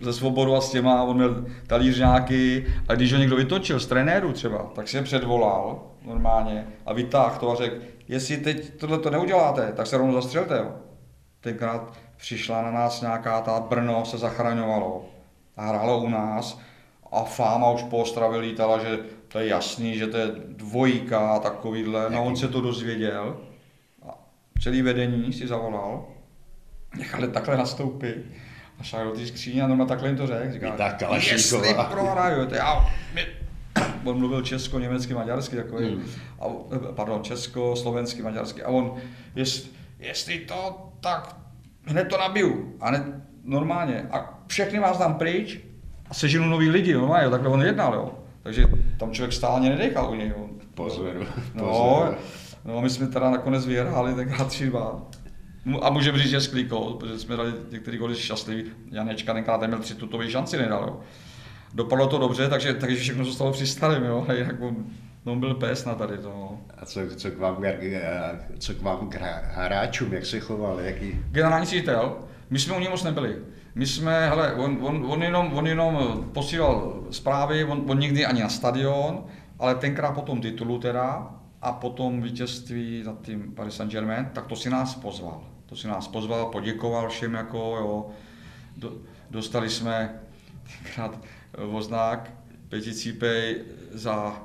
ze svobodu a s těma, on měl talířňáky a když ho někdo vytočil z trenéru třeba, tak si je předvolal normálně a vytáhl to a řekl, jestli teď tohle to neuděláte, tak se rovnou zastřelte. Jo. Tenkrát přišla na nás nějaká ta Brno se zachraňovalo a hrálo u nás a fáma už po Ostravě lítala, že to je jasný, že to je dvojka a takovýhle. No on se to dozvěděl a celý vedení si zavolal, nechali takhle nastoupit a šel do té skříně a normálně takhle jim to řekl. Říká, Kalašníkova. jestli prohrajete, já, my, <coughs> on mluvil česko, německy, maďarsky takový, Hmm. a, pardon, česko, slovensky, maďarsky a on, jest, jestli to, tak hned to nabiju a hned normálně a všechny vás dám pryč a seženu nový lidi, normálně, takhle on jednal, jo. Takže tam člověk stálně nedechal u něj, jo. Pozor, No, no, my jsme teda nakonec vyhráli tenkrát 3 A můžeme říct, že s protože jsme dali některý goly šťastlivý. Janečka tenkrát neměl tři tutové šanci, nedal. Jo. Dopadlo to dobře, takže, takže všechno zůstalo při starém, jo. <laughs> A jinak on, no, byl pes na tady to. no. A co, co, k vám, co k vám k hráčům, jak se choval, jaký? Generální ředitel, my jsme u něj moc nebyli. My jsme, hele, on, on, on, jenom, on jenom posílal zprávy, on, on nikdy ani na stadion, ale tenkrát po tom titulu teda a po tom vítězství nad tím Paris Saint-Germain, tak to si nás pozval. To si nás pozval, poděkoval všem, jako jo. Do, dostali jsme tenkrát voznák pěticípej za,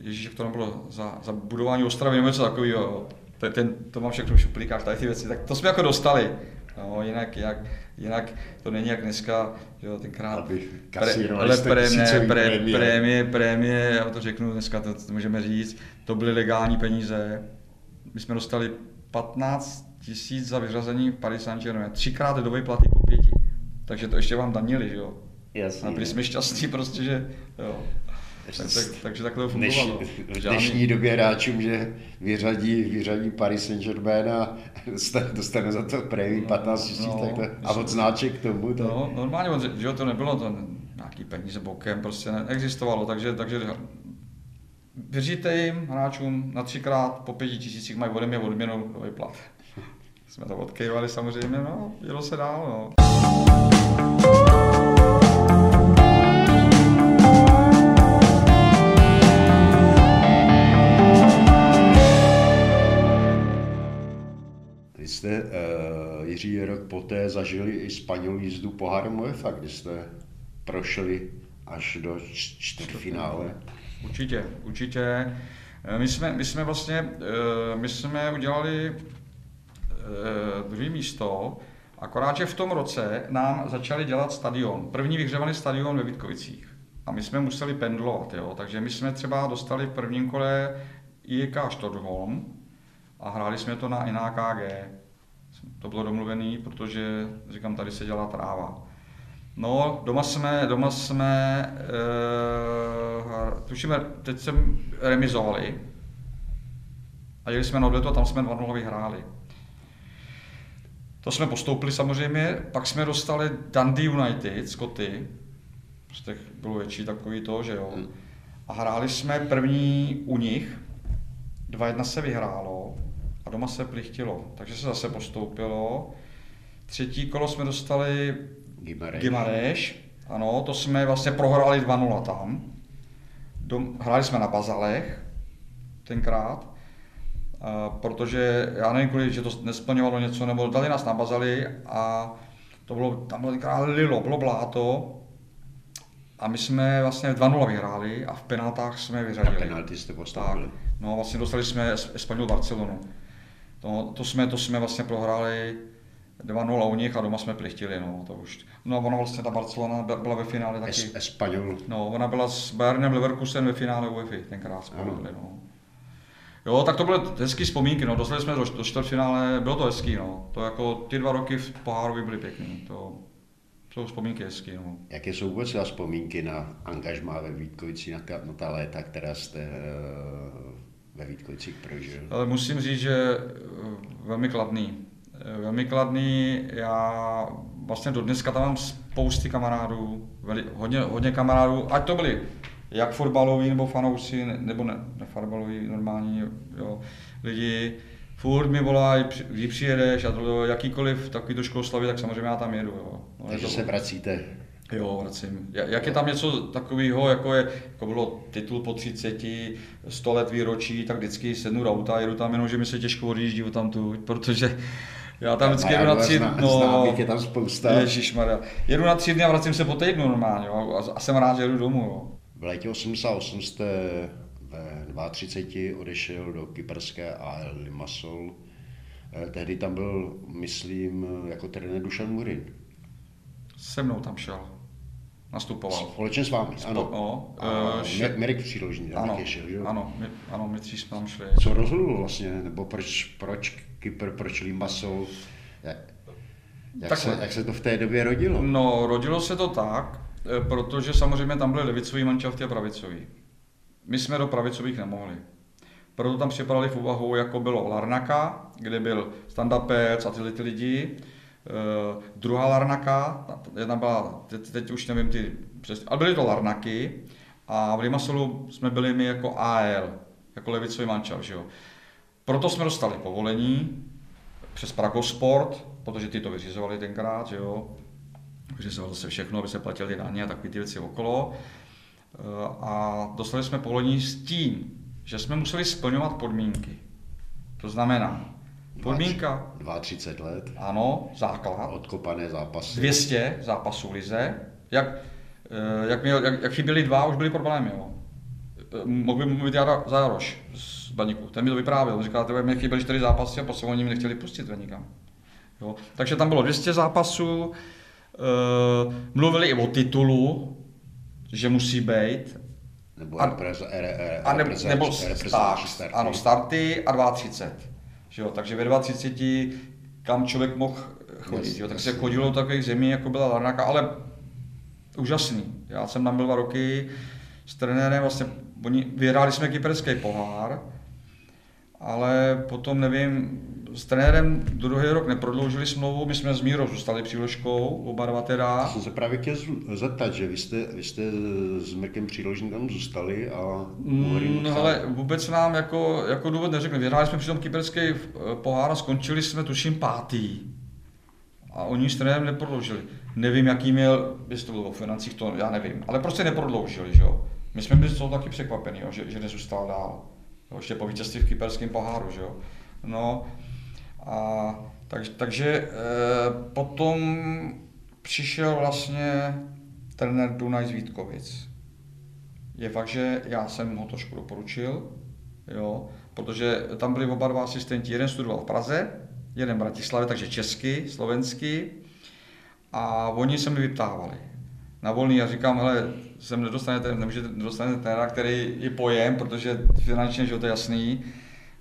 ježíš, jak to tam bylo, za, za budování Ostravy nebo něco takového. Ten, ten, to mám všechno v šuplíkách, tady ty věci, tak to jsme jako dostali. No, jinak, jak, jinak to není jak dneska, že jo, tenkrát ale 100 prémie, tisícový pré, prémie. prémie, prémie, já to řeknu dneska, to, to můžeme říct, to byly legální peníze. My jsme dostali 15 tisíc za vyřazení Paris Saint-Germain, třikrát ledové platy po pěti. Takže to ještě vám danili, že jo. Jasně. A byli jsme šťastní prostě, že jo. Tak, tak, takže takhle to Dneš, fungovalo. v dnešní době hráčům, že vyřadí, vyřadí Paris Saint-Germain a dostane, dostane za to prémii 15 tisíc No, takhle. A odznáček k tomu. Tak. No, normálně, že to nebylo to nějaký peníze bokem, prostě neexistovalo, takže, takže věříte jim, hráčům, na třikrát po pěti tisících mají ode mě odměnu nový plat. Jsme to odkejvali samozřejmě, no, jelo se dál, no. Vy jste, uh, Jiří, rok poté zažili i Španěl jízdu pohárem UEFA, kdy jste prošli až do čtvrtfinále. Určitě, určitě. Eh, My jsme, my jsme vlastně, eh, my jsme udělali eh, druhé místo, akorát, že v tom roce nám začali dělat stadion. První vyhřevaný stadion ve Vítkovicích. A my jsme museli pendlovat, jo. takže my jsme třeba dostali v prvním kole IK Stockholm a hráli jsme to na NAKG. To bylo domluvený, protože, říkám, tady se dělá tráva. No, doma jsme, doma jsme, uh, tušíme, teď jsem remizovali a jeli jsme na odletu a tam jsme 2 vyhráli. To jsme postoupili samozřejmě, pak jsme dostali Dundee United, Scotty, prostě bylo větší takový to, že jo. a hráli jsme první u nich, 2-1 se vyhrálo a doma se plichtilo, takže se zase postoupilo. Třetí kolo jsme dostali Gimareš. Gimareš, ano, to jsme vlastně prohráli 2-0 tam. Dom, hráli jsme na Bazalech tenkrát, a, protože já nevím, kvůli, že to nesplňovalo něco, nebo dali nás na Bazali a to bylo, tam bylo tenkrát lilo, bylo bláto a my jsme vlastně 2-0 vyhráli a v penaltách jsme vyřadili. A penalty jste postavili. Tak, no vlastně dostali jsme Espanol Barcelonu. To, to, jsme, to jsme vlastně prohráli 2-0 u nich a doma jsme plichtili, no, to už. No a ona vlastně, ta Barcelona byla ve finále taky. Es, Espanol. No, ona byla s Bayernem Leverkusen ve finále UEFA, tenkrát byli, no. Jo, tak to byly hezký vzpomínky, no, dostali jsme do, do čtvrtfinále, bylo to hezký, no. To jako ty dva roky v poháru byly pěkný, to jsou vzpomínky hezký, no. Jaké jsou vůbec vzpomínky na angažmá ve Vítkovici, na, ta, na ta léta, která jste uh, ve Vítkovicích prožil? Ale musím říct, že uh, velmi kladný. Uh, velmi kladný, já vlastně do dneska tam mám spousty kamarádů, veli, hodně, hodně kamarádů, ať to byli jak fotbaloví nebo fanoušci, nebo ne, ne fotbaloví, normální jo, lidi, furt mi volají, kdy přijedeš a to, jakýkoliv takový to školslavy, tak samozřejmě já tam jedu. Jo. No, Takže to, se vracíte? Jo, vracím. Jak je tam něco takového, jako, je, jako bylo titul po 30, 100 let výročí, tak vždycky sednu do auta, jedu tam jenom, že mi se těžko odjíždí tam tu, protože já tam vždycky jedu na tři dny. No, je tam spousta. Ježišmarja. Jedu na tři dny a vracím se po týdnu normálně, jo, a, a jsem rád, že jedu domů. Jo. V létě 88 jste ve 32 odešel do kyperské AL Limassol. Eh, tehdy tam byl, myslím, jako trenér Dušan Murin. Se mnou tam šel. Nastupoval. Společně s vámi, Spo- ano. No, uh, še- Mirek Příložní tam ano, šel, že? Ano, my, ano, my tři jsme tam šli. Co rozhodl vlastně, nebo proč, proč Kypr, proč Limassol? Jak, jak, se, jak se to v té době rodilo? No, rodilo se to tak, protože samozřejmě tam byly levicový manšafty a pravicový. My jsme do pravicových nemohli. Proto tam připadali v úvahu, jako bylo Larnaka, kde byl Standa Pec a tyhle ty lidi. Uh, druhá Larnaka, jedna byla, teď, teď už nevím ty, přes, ale byly to Larnaky a v Limasolu jsme byli my jako AL, jako levicový mančav, že jo. Proto jsme dostali povolení přes Pragosport, protože ty to vyřizovali tenkrát, že jo. Vyřizovalo se všechno, aby se platili daně a takové ty věci okolo. Eh, a dostali jsme povolení s tím, že jsme museli splňovat podmínky. To znamená, podmínka... 32 let. Ano, základ. Odkopané zápasy. 200 zápasů lize. Jak, eh, jak, měl, jak, jak chyběli dva, už byly problémy. Jo. Eh, mohl by mluvit Jara Zároš z Baníku. Ten mi to vyprávěl. Říkal, že mě chyběly 4 zápasy a potom oni mě nechtěli pustit ven nikam. Jo. Takže tam bylo 200 zápasů. Mluvili i o titulu, že musí být. Nebo a, repre, re, a ne, nebo start, starty. Ano, starty a 230. Že jo, takže ve 230 kam člověk mohl chodit. Yes, jo, tak yes. se chodilo do takových zemí, jako byla Larnaka, ale úžasný. Já jsem tam byl dva roky s trenérem, vlastně oni, vyhráli jsme kyperský pohár, ale potom nevím, s trenérem druhý rok neprodloužili smlouvu, my jsme s Mírou zůstali příložkou, oba dva teda. Jsem se právě chtěl zeptat, že vy jste, vy jste s Mirkem příložním tam zůstali a mm, No ale vůbec nám jako, jako důvod neřekli. Vyhráli jsme přitom kyperský eh, pohár a skončili jsme tuším pátý. A oni s trenérem neprodloužili. Nevím, jaký měl, jestli to bylo o financích, to já nevím, ale prostě neprodloužili, že jo. My jsme byli z toho taky překvapení, jo, že, že nezůstal dál. Jo, ještě po vítězství v kyperském poháru, že jo. No, a tak, takže e, potom přišel vlastně trenér Dunaj z Vítkovic. Je fakt, že já jsem ho trošku doporučil, jo, protože tam byli oba dva asistenti. Jeden studoval v Praze, jeden v Bratislavě, takže česky, slovensky. A oni se mi vyptávali na volný a říkám, hele, sem nedostanete, nemůžete, nedostanete trenéra, který je pojem, protože finančně, že to je jasný,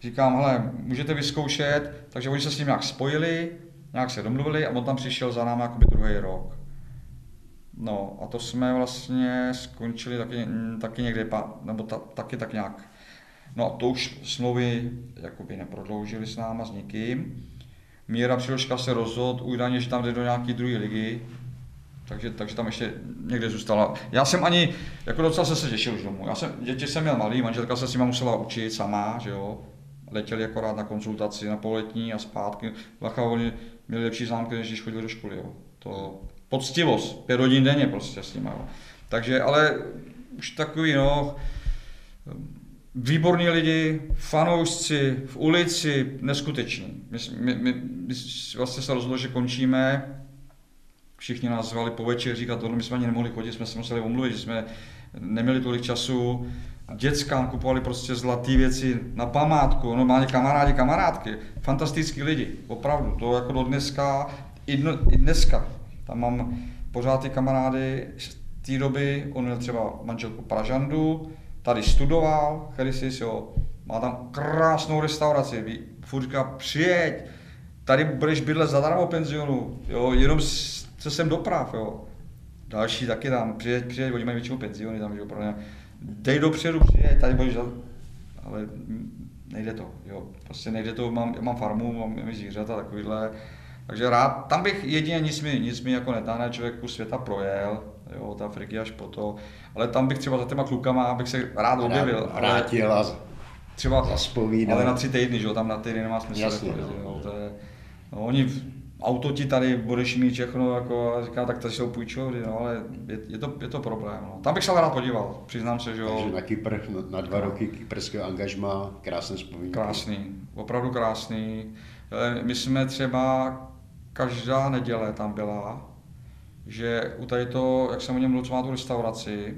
říkám, hele, můžete vyzkoušet, takže oni se s ním nějak spojili, nějak se domluvili a on tam přišel za námi jakoby druhý rok. No a to jsme vlastně skončili taky, taky někde, nebo ta, taky tak nějak. No a to už smlouvy jakoby neprodloužili s náma s nikým. Míra Přiložka se rozhodl údajně, že tam jde do nějaké druhé ligy, takže, takže tam ještě někde zůstala. Já jsem ani, jako docela se, se těšil už domů. Já jsem, děti jsem měl malý, manželka se s nima musela učit sama, že jo. Letěli akorát na konzultaci, na poletní a zpátky. Bacha, oni měli lepší známky, než když chodili do školy, jo. To poctivost, pět hodin denně prostě s nimi. Takže, ale už takový, no, výborní lidi, fanoušci, v ulici, neskuteční. My, my, my, my vlastně se rozhodli, že končíme, všichni nás zvali po večeři a tohle, my jsme ani nemohli chodit, jsme se museli omluvit, že jsme neměli tolik času. Dětskám kupovali prostě zlaté věci na památku, normálně kamarádi, kamarádky, fantastický lidi, opravdu, to jako do dneska, i, dno, i dneska. Tam mám pořád ty kamarády z té doby, on měl třeba manželku Pražandu, tady studoval, Chrysis, jo, má tam krásnou restauraci, furt říká, přijeď, tady budeš bydlet zadarmo penzionu, jo, jenom co jsem doprav, jo. Další taky tam, přijeď, přijeď, oni mají většinou penziony tam, pro ně. Dej dopředu, přijeď, tady budeš, ale nejde to, jo, prostě nejde to, mám, já mám farmu, mám, mám zvířata, takovýhle, takže rád, tam bych jedině nic mi, nic mi jako netáhne, člověk kus světa projel, jo, od Afriky až po to, ale tam bych třeba za těma klukama, bych se rád objevil. Vrátil a třeba, zaspovídal. Ale na tři týdny, že jo, tam na týdny nemá smysl. Jasně, jako, no. jo, to je, no, oni auto ti tady budeš mít všechno, jako, a říká, tak to jsou půjčovny, no, ale je, je, to, je to problém. No. Tam bych se rád podíval, přiznám se, že jo. Takže na Kypr, na dva roky kyperského angažma, krásné vzpomínky. Krásný, opravdu krásný. My jsme třeba každá neděle tam byla, že u tady to, jak jsem o něm mluvil, co má tu restauraci,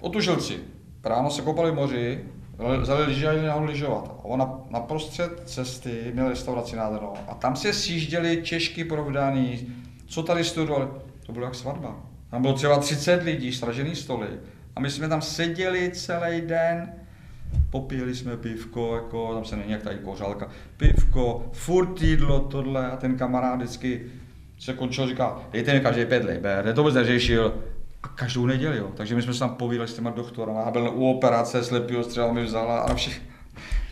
otužilci, ráno se kopali v moři, vzali lyže a jeli nahoru lyžovat. A on na, na prostřed cesty měl restauraci nádhernou. A tam se sjížděli Češky provdaný, co tady studovali. To bylo jak svatba. Tam bylo třeba 30 lidí, stražený stoly. A my jsme tam seděli celý den, popíjeli jsme pivko, jako, tam se není jak tady kořálka, pivko, furt jídlo, tohle a ten kamarád vždycky se končil, říká, dejte mi každý pět liber, to vůbec neřešil, a každou neděli, jo. Takže my jsme se tam povídali s těma doktorama, já byl u operace, slepýho střela mi vzala a všech.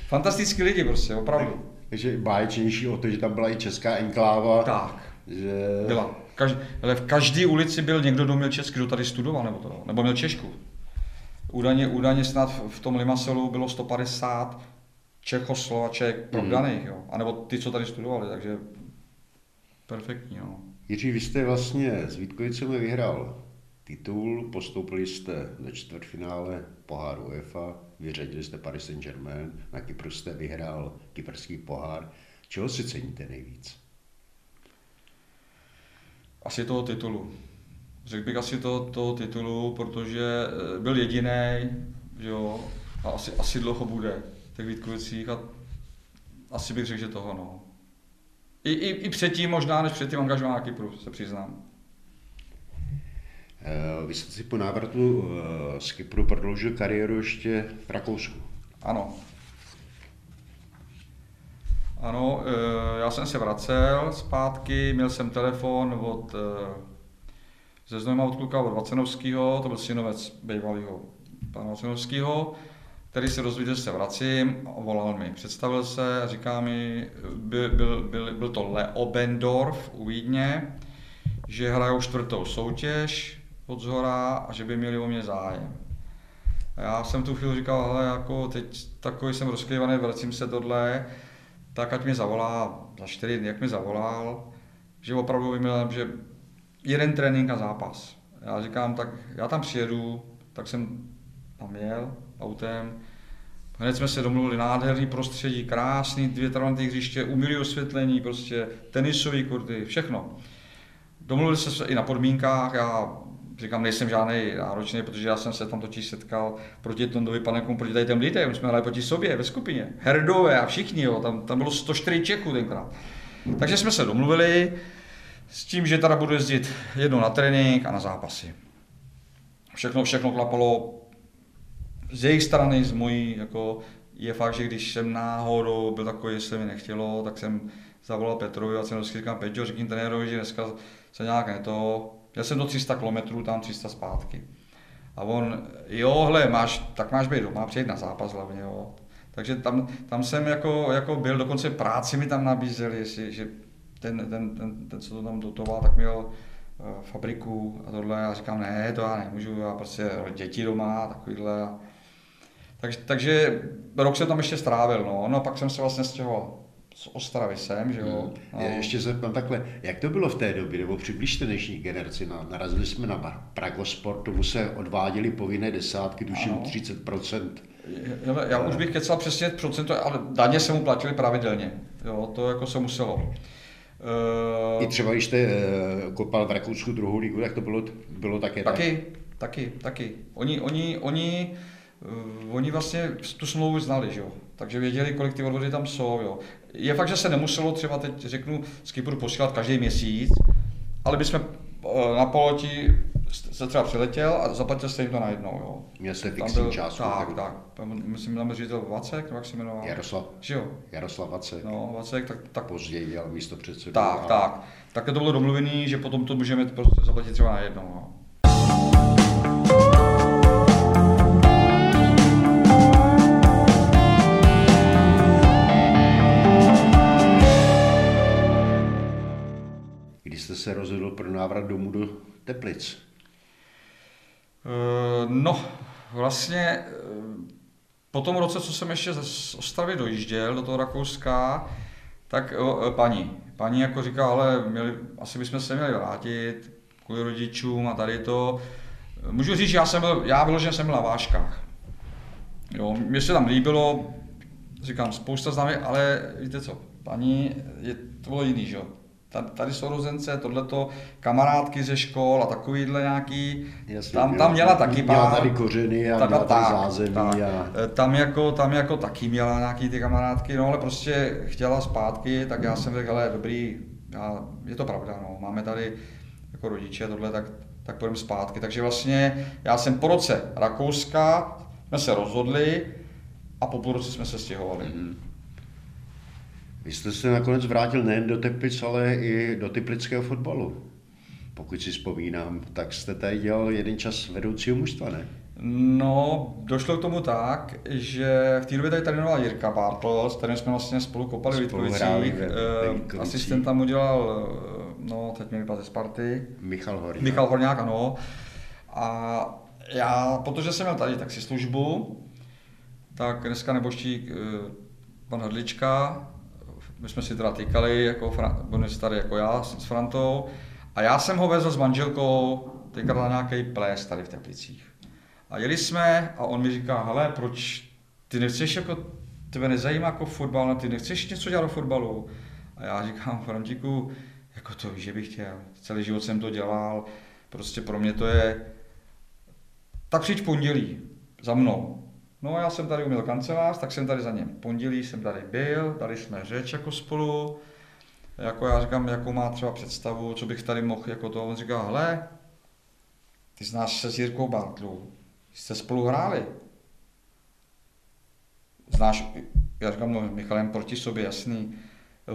Fantastický lidi prostě, opravdu. Takže báječnější o to, že tam byla i česká enkláva. Tak. Že... Byla. Každý, ale v každé ulici byl někdo, kdo měl český, kdo tady studoval, nebo to, nebo měl Češku. Údajně, údajně snad v tom Limasolu bylo 150 Čechoslovaček mhm. prodaných, mm. jo. A nebo ty, co tady studovali, takže perfektní, jo. Jiří, vy jste vlastně s Vítkovicemi vyhrál titul, postoupili jste do čtvrtfinále poháru UEFA, vyřadili jste Paris Saint-Germain, na Kypru jste vyhrál kyperský pohár. Čeho si ceníte nejvíc? Asi toho titulu. Řekl bych asi to, toho titulu, protože eh, byl jediný, jo, a asi, asi dlouho bude těch Vítkovicích a asi bych řekl, že toho, no. I, i, i předtím možná, než předtím angažován na Kypru, se přiznám. Eh, vy jste si po návratu eh, z Kypru prodloužil kariéru ještě v Rakousku. Ano. Ano, eh, já jsem se vracel zpátky, měl jsem telefon od ze Znojma od kluka od Vacenovského, to byl synovec bývalého pana Vacenovského, který se dozvěděl, že se vracím, volal mi, představil se, říká mi, byl, byl, byl, byl to Leo Bendorf u Vídně, že hrajou čtvrtou soutěž, od zhora a že by měli o mě zájem. A já jsem tu chvíli říkal, ale jako teď takový jsem rozklívaný, vracím se tohle, tak ať mi zavolá za čtyři dny, jak mi zavolal, že opravdu měl, že jeden trénink a zápas. Já říkám, tak já tam přijedu, tak jsem tam jel autem, Hned jsme se domluvili, nádherný prostředí, krásný dvě travnatý hřiště, umělé osvětlení, prostě tenisové kurty, všechno. Domluvili jsme se i na podmínkách, já říkám, nejsem žádný náročný, protože já jsem se tam totiž setkal proti Tondovi Panekům, proti tady těm lidem, jsme hráli proti sobě ve skupině, Herdové a všichni, jo, tam, tam bylo 104 Čechů tenkrát. Takže jsme se domluvili s tím, že teda budu jezdit jednou na trénink a na zápasy. Všechno, všechno klapalo z jejich strany, z mojí, jako je fakt, že když jsem náhodou byl takový, se mi nechtělo, tak jsem zavolal Petrovi a jsem říkal, Peťo, řekni trenérovi, že dneska se nějak neto, Měl jsem do 300 km, tam 300 zpátky. A on, jo, hle, máš, tak máš být doma, přijet na zápas hlavně, jo. Takže tam, tam jsem jako, jako byl, dokonce práci mi tam nabízeli, jestli, že ten, ten, ten, ten, co to tam dotoval, tak měl fabriku a tohle a říkám, ne, to já nemůžu, já prostě děti doma, takovýhle. Takže, takže rok jsem tam ještě strávil, no, no a pak jsem se vlastně stěhoval z Ostravy sem, že jo. Hmm. No. Ještě se tam takhle, jak to bylo v té době, nebo přibližte dnešní generaci, narazili jsme na Pragosport, tomu se odváděly povinné desátky, tuším 30%. Já už bych kecal přesně procent, ale daně se mu platili pravidelně, jo, to jako se muselo. I třeba když jste eh, kopal v Rakousku druhou ligu, tak to bylo, bylo také Taky, tak? taky, taky. Oni, oni, oni, oni vlastně tu smlouvu znali, že jo? takže věděli, kolik ty odvody tam jsou. Jo. Je fakt, že se nemuselo třeba teď řeknu z Kypru posílat každý měsíc, ale bychom uh, na poloti se třeba přiletěl a zaplatil jste jim to najednou. Jo. Měl jste fixní částku. Tak, tak. Myslím, tam ředitel Vacek, nebo jak se jmenoval? Jaroslav. Že jo? Jaroslav Vacek. No, Vacek, tak, tak. Později dělal místo předsedu. Tak, a... tak. Tak to bylo domluvené, že potom to můžeme prostě zaplatit třeba najednou. No. Kdy jste se rozhodl pro návrat domů do Teplic? Eh, no, vlastně eh, po tom roce, co jsem ještě z Ostravy dojížděl do toho Rakouska, tak eh, paní, paní jako říká, ale měli, asi bychom se měli vrátit kvůli rodičům a tady to. Můžu říct, že já jsem byl, já vyloženě jsem byl na váškách. Jo, mě se tam líbilo, říkám, spousta známých, ale víte co, paní, je, to bylo jiný, že jo tady sourozence, tohleto, kamarádky ze škol a takovýhle nějaký, Jasně, tam, tam měla taky pár. Měla tady kořeny a tak, měla tady zázemí. Tak, a... E, tam, jako, tam jako taky měla nějaký ty kamarádky, no ale prostě chtěla zpátky, tak já jsem řekl, ale dobrý, já, je to pravda, no, máme tady jako rodiče tohle, tak, tak půjdeme zpátky. Takže vlastně já jsem po roce Rakouska, jsme se rozhodli a po půl roce jsme se stěhovali. Mm-hmm. Vy jste se nakonec vrátil nejen do Teplic, ale i do teplického fotbalu. Pokud si vzpomínám, tak jste tady dělal jeden čas vedoucího mužstva, ne? No, došlo k tomu tak, že v té době tady trénoval Jirka Bartl, s kterým jsme vlastně spolu kopali v Vítkovicích. Uh, asistent tam udělal, eh, no, teď mi vypadá ze Sparty. Michal Horňák. Michal Horňák, ano. A já, protože jsem měl tady taxislužbu, tak dneska neboštík uh, pan Hrdlička, my jsme si teda týkali, jako on je starý jako já s Frantou, a já jsem ho vezl s manželkou tenkrát na nějaký ples tady v Teplicích. A jeli jsme a on mi říká, hele, proč ty nechceš jako, tebe nezajímá jako fotbal, no ty nechceš něco dělat do fotbalu? A já říkám, Frantiku, jako to víš, že bych chtěl, celý život jsem to dělal, prostě pro mě to je, tak přijď pondělí za mnou. No já jsem tady uměl kancelář, tak jsem tady za něm. Pondělí jsem tady byl, dali jsme řeč jako spolu. Jako já říkám, jakou má třeba představu, co bych tady mohl jako to. On říká, hele, ty znáš se s Jirkou Bartlou, jste spolu hráli. Znáš, já říkám, no Michalem proti sobě, jasný.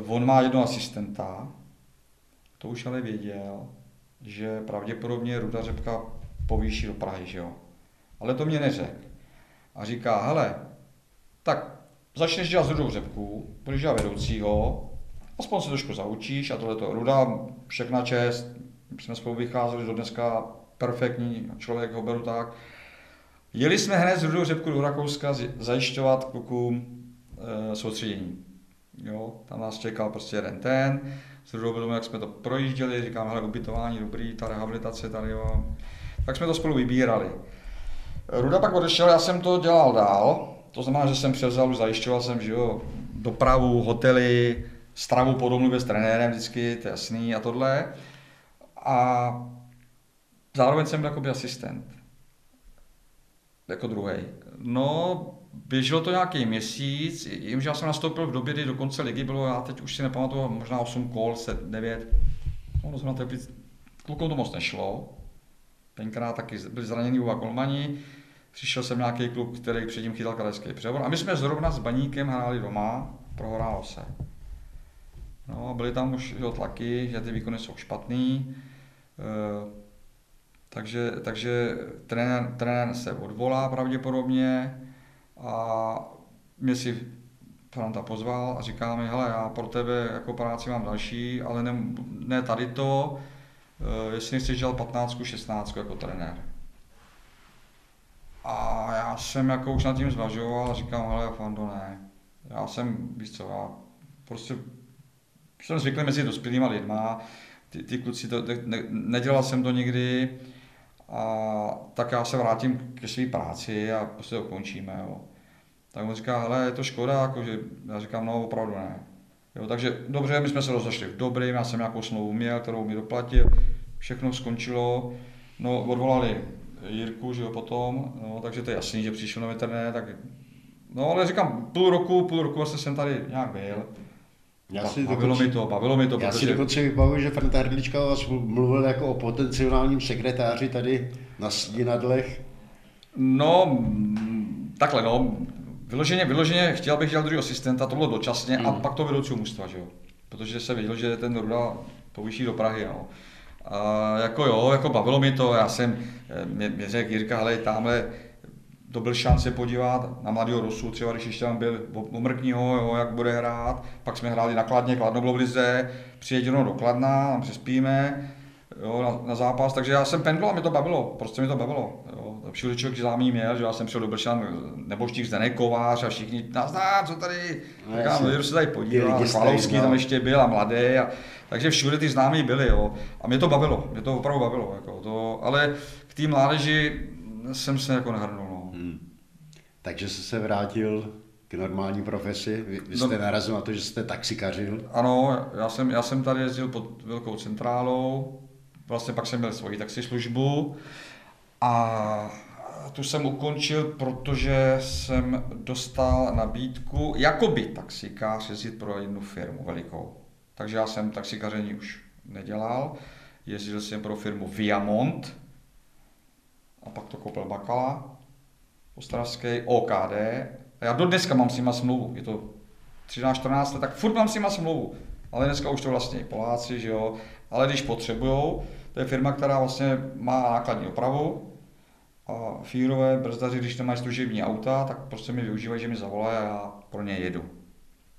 On má jednoho asistenta, to už ale věděl, že pravděpodobně Ruda Řepka povýší do Prahy, že jo. Ale to mě neřekl a říká, hele, tak začneš dělat z řepku, budeš dělat vedoucího, aspoň se trošku zaučíš a tohle to Ruda, všechna čest, jsme spolu vycházeli do dneska perfektní člověk, ho beru tak. Jeli jsme hned z Rudou řepku do Rakouska zajišťovat klukům e, soustředění. Jo, tam nás čekal prostě jeden ten, s Rudou jak jsme to projížděli, říkám, hele, ubytování dobrý, ta rehabilitace tady, jo. Tak jsme to spolu vybírali. Ruda pak odešel, já jsem to dělal dál, to znamená, že jsem převzal, zajišťoval jsem, že jo, dopravu, hotely, stravu po domluvě s trenérem vždycky, to je jasný a tohle. A zároveň jsem byl jako asistent. Jako druhý. No, běželo to nějaký měsíc, jim, že já jsem nastoupil v době, kdy do konce ligy bylo, já teď už si nepamatuju, možná 8 kol, 7, 9. No, to klukům to moc nešlo. Tenkrát taky byli zraněni oba golmani, přišel jsem nějaký kluk, který předtím chytal krajský převod. A my jsme zrovna s Baníkem hráli doma, prohrálo se. No, byly tam už jo, tlaky, že ty výkony jsou špatný, e, takže, takže trenér, trenér se odvolá pravděpodobně a mě si Franta pozval a říká mi, hele, já pro tebe jako práci mám další, ale ne, ne tady to, jestli nechceš dělat 15, 16 jako trenér. A já jsem jako už nad tím zvažoval a říkám, hele Fando, ne. Já jsem, víš co, já prostě jsem zvyklý mezi dospělýma lidma, ty, ty kluci, to, ne, nedělal jsem to nikdy, a tak já se vrátím ke své práci a prostě to ukončíme. Jo. Tak on říká, hele, je to škoda, jakože, já říkám, no opravdu ne. Jo, takže dobře, my jsme se rozešli v dobrým, já jsem nějakou smlouvu měl, kterou mi doplatil, všechno skončilo, no odvolali Jirku, že jo, potom, no, takže to je jasný, že přišel na veterné, tak No ale říkám, půl roku, půl roku vlastně jsem tady nějak byl. Já si bavilo dokonce, mi to, bavilo mi to. Já protože... si dokonce vybavuji, že Franta Hrdlička vás mluvil jako o potenciálním sekretáři tady na Stínadlech. No, takhle no, vyloženě, vyloženě chtěl bych dělat druhý asistenta, to bylo dočasně hmm. a pak to vedoucí mužstva, že jo. Protože se viděl, že ten Ruda povýší do Prahy, no. A jako jo, jako bavilo mi to, já jsem, mě, mě řekl Jirka, hele, tamhle to byl šance podívat na mladého Rusu, třeba když ještě tam byl, omrkní ho, jo, jak bude hrát, pak jsme hráli na Kladně, Kladno bylo v Lize, přijeděno do Kladna, tam přespíme, jo, na, na, zápas, takže já jsem pendl a mi to bavilo, prostě mi to bavilo. Jo. Všude člověk zámý měl, že já jsem přišel do Bršan, neboštík Zdenek Kovář a všichni, nazdár, co tady, no, říkám, no, se tady podívat, Chvalovský tam ještě byl a mladý, a, takže všude ty známí byli, jo. A mě to bavilo, mě to opravdu bavilo, jako to, ale k té mládeži jsem se jako nehrnul. No. Takže jsi se vrátil k normální profesi. Vy, vy jste no, narazil na to, že jste taxikařil. Ano, já jsem, já jsem tady jezdil pod velkou centrálou, vlastně pak jsem měl svoji taxislužbu a tu jsem ukončil, protože jsem dostal nabídku jako by taxikář jezdit pro jednu firmu velikou. Takže já jsem taxikaření už nedělal, jezdil jsem pro firmu Viamont a pak to koupil Bakala ostravský OKD. A já do dneska mám s nima smlouvu, je to 13-14 let, tak furt mám s nima smlouvu. Ale dneska už to vlastně Poláci, že jo. Ale když potřebujou, to je firma, která vlastně má nákladní opravu, a fírové brzdaři, když nemají služební auta, tak prostě mi využívají, že mi zavolají a já pro ně jedu.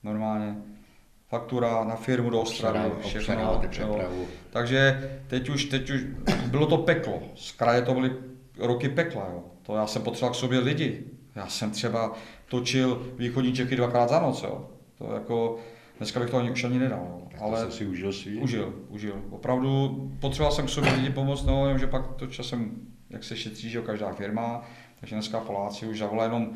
Normálně. Faktura na firmu do Ostravy, všechno. Takže teď už, teď už, bylo to peklo. Z kraje to byly roky pekla, jo. To já jsem potřeboval k sobě lidi. Já jsem třeba točil východní Čechy dvakrát za noc, jo. To jako, dneska bych to ani, už ani nedal, jo. Ale to si užil svý? Užil, užil. Opravdu potřeboval jsem k sobě lidi pomoct, no, že pak to časem, jak se šetří, že každá firma, takže dneska Poláci už zavolá jenom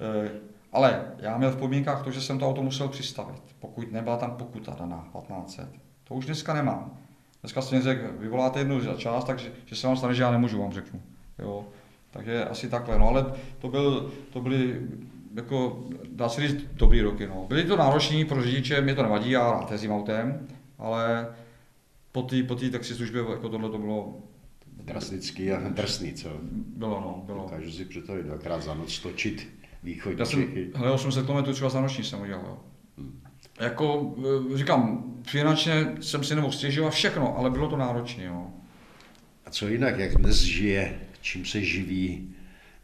e, ale já měl v podmínkách to, že jsem to auto musel přistavit, pokud nebyla tam pokuta daná 1500. To už dneska nemám. Dneska si řekl, vyvoláte jednu za část, takže že se vám stane, že já nemůžu, vám řeknu. Jo. Takže asi takhle, no ale to, byl, to byly jako, dá se říct, dobrý roky. No. Byly to náročný pro řidiče, mě to nevadí, já rád jezdím autem, ale po té po taxislužbě jako tohle to bylo drastický a drsný, co? Bylo, no, bylo. Dokážu si představit dvakrát za noc točit východní Já jsem, Čechy. Hele, 800 km třeba za noční jsem udělal, jo. Hmm. Jako, e, říkám, finančně jsem si nemohl stěžovat všechno, ale bylo to náročné, jo. A co jinak, jak dnes žije čím se živí,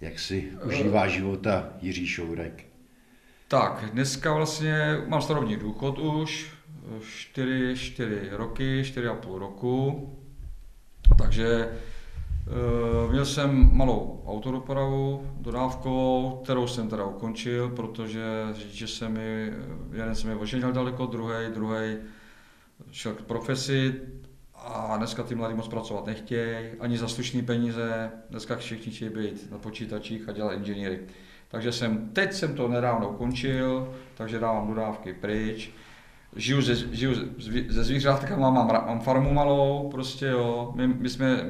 jak si užívá života Jiří Šourek? Tak, dneska vlastně mám starobní důchod už, 4, 4 roky, 4,5 roku, takže uh, měl jsem malou autodopravu dodávkovou, kterou jsem teda ukončil, protože že se mi, jeden se mi oženil daleko, druhý, druhý šel k profesi, a dneska ty mladí moc pracovat nechtějí, ani za slušné peníze, dneska všichni chtějí být na počítačích a dělat inženýry. Takže jsem, teď jsem to nedávno ukončil, takže dávám dodávky pryč. Žiju, ze, žiju ze zvířátkama, mám, mám farmu malou, prostě jo, my, my jsme,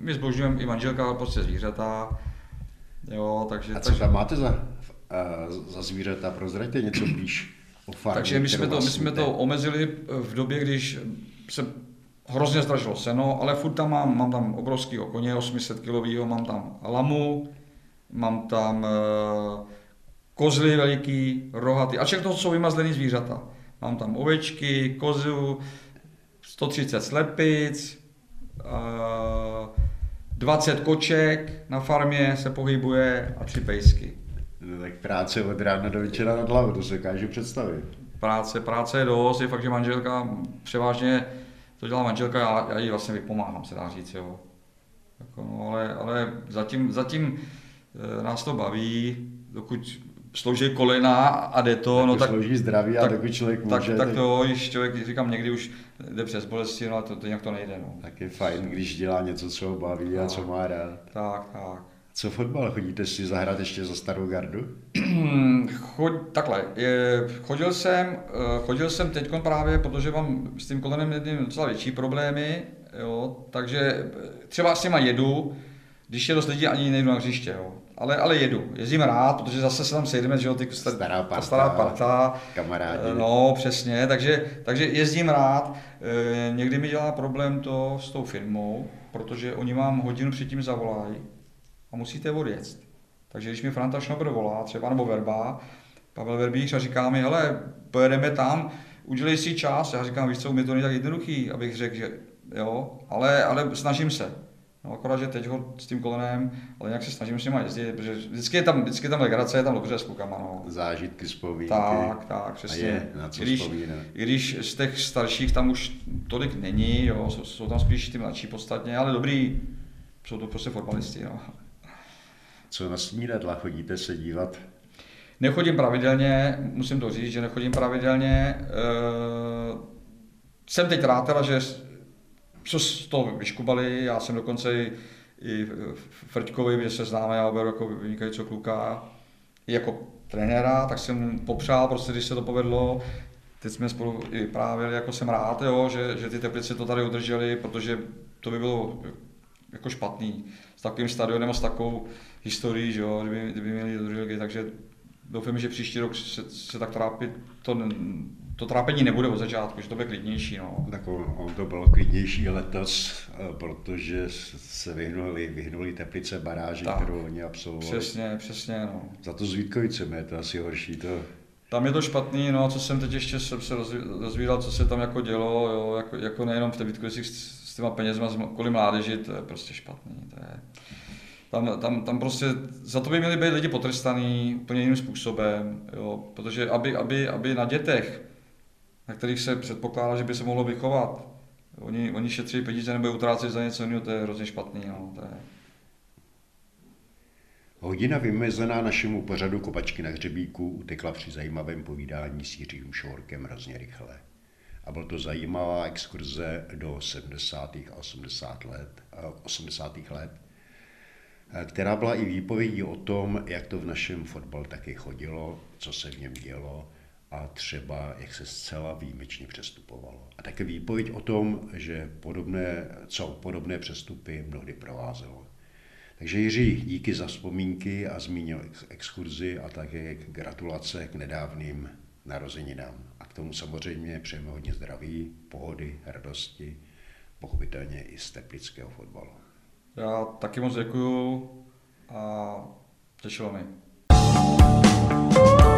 my zbožňujeme i manželka prostě zvířata, jo, takže... A co takže, tam máte za, uh, za zvířata, prozraďte něco blíž o farmě, Takže my jsme, to, my jsme to omezili v době, když se hrozně zdražilo seno, ale furt tam mám, mám tam obrovský koně, 800 kg, mám tam lamu, mám tam e, kozly veliký, rohatý, a všechno jsou vymazlený zvířata. Mám tam ovečky, kozu, 130 slepic, e, 20 koček na farmě se pohybuje a tři pejsky. No, tak práce od rána do večera nad hlavu, to se dokážu představit. Práce, práce je dost, je fakt, že manželka převážně to dělá manželka, já, já jí vlastně vypomáhám, se dá říct, jo. Jako, no, ale, ale zatím, zatím e, nás to baví, dokud slouží kolena a jde to, no tak... Slouží zdraví a tak, dokud člověk může. Tak, tak to, když člověk, říkám, někdy už jde přes bolesti, no a to, to nějak to nejde, no. Tak je fajn, když dělá něco, co ho baví tak, a co má rád. Tak, tak. Co fotbal? Chodíte si zahrát ještě za starou gardu? <clears throat> Chod, takhle, je, chodil jsem, eh, chodil jsem teď právě, protože mám s tím kolenem jedním docela větší problémy, jo, takže eh, třeba s těma jedu, když je dost lidí, ani nejdu na hřiště, jo. Ale, ale jedu, jezdím rád, protože zase se tam sejdeme, že jo, ty star, stará parta, stará parta, kamarádi. Eh, no, přesně, takže, takže jezdím rád. E, někdy mi dělá problém to s tou firmou, protože oni vám hodinu předtím zavolají, a musíte odjet. Takže když mi Franta Schnobr volá, třeba nebo Verba, Pavel Verbíř a říká mi, hele, pojedeme tam, udělej si čas. Já říkám, víš co, mi to není tak jednoduchý, abych řekl, že jo, ale, ale snažím se. No, akorát, že teď ho s tím kolenem, ale nějak se snažím s nimi jezdit, protože vždycky je tam, vždycky je tam legrace, je tam dobře s klukama. No. Zážitky, vzpomínky. Tak, tak, přesně. A je, na co když, I když z těch starších tam už tolik není, jo, jsou, jsou tam spíš ty mladší podstatně, ale dobrý, jsou to prostě fotbalisti. No. Co na snídadla chodíte se dívat? Nechodím pravidelně, musím to říct, že nechodím pravidelně. E, jsem teď rád, že co z toho vyškubali, já jsem dokonce i, i Frťkovi, že se známe, já beru jako vynikajícího kluka, i jako trenéra, tak jsem popřál, prostě, když se to povedlo. Teď jsme spolu i právě, jako jsem rád, jo, že, že ty Teplice to tady udrželi, protože to by bylo jako špatný s takovým stadionem a s takovou historií, že jo, kdyby, kdyby měli do ligy, takže doufám, že příští rok se, se tak trápit, to, to trápení nebude od začátku, že to bude klidnější. No. Tak on to bylo klidnější letos, eh, protože se vyhnuli, vyhnuli Teplice baráži, tak, kterou oni absolvovali. Přesně, přesně. No. Za to s Vítkovicemi je to asi horší. To... Tam je to špatný, no a co jsem teď ještě jsem se rozvídal, co se tam jako dělo, jo, jako, jako nejenom v té Vítkovicích s, s těma penězma kvůli mládeži, to je prostě špatný. To je... Tam, tam, tam prostě za to by měli být lidi potrestaný úplně jiným způsobem, jo, protože aby, aby, aby na dětech, na kterých se předpokládá, že by se mohlo vychovat, oni, oni šetří peníze nebo utrácí za něco jiného, to je hrozně špatný. No, to je... Hodina vymezená našemu pořadu Kopačky na hřebíku utekla při zajímavém povídání s Jiřím Šorkem hrozně rychle. A byl to zajímavá exkurze do 70. a 80. let, 80. let která byla i výpovědí o tom, jak to v našem fotbal taky chodilo, co se v něm dělo a třeba jak se zcela výjimečně přestupovalo. A také výpověď o tom, že podobné, co podobné přestupy mnohdy provázelo. Takže Jiří, díky za vzpomínky a zmínil exkurzi a také gratulace k nedávným narozeninám. A k tomu samozřejmě přejeme hodně zdraví, pohody, radosti, pochopitelně i z teplického fotbalu. Já taky moc děkuju a těšilo mi. thank you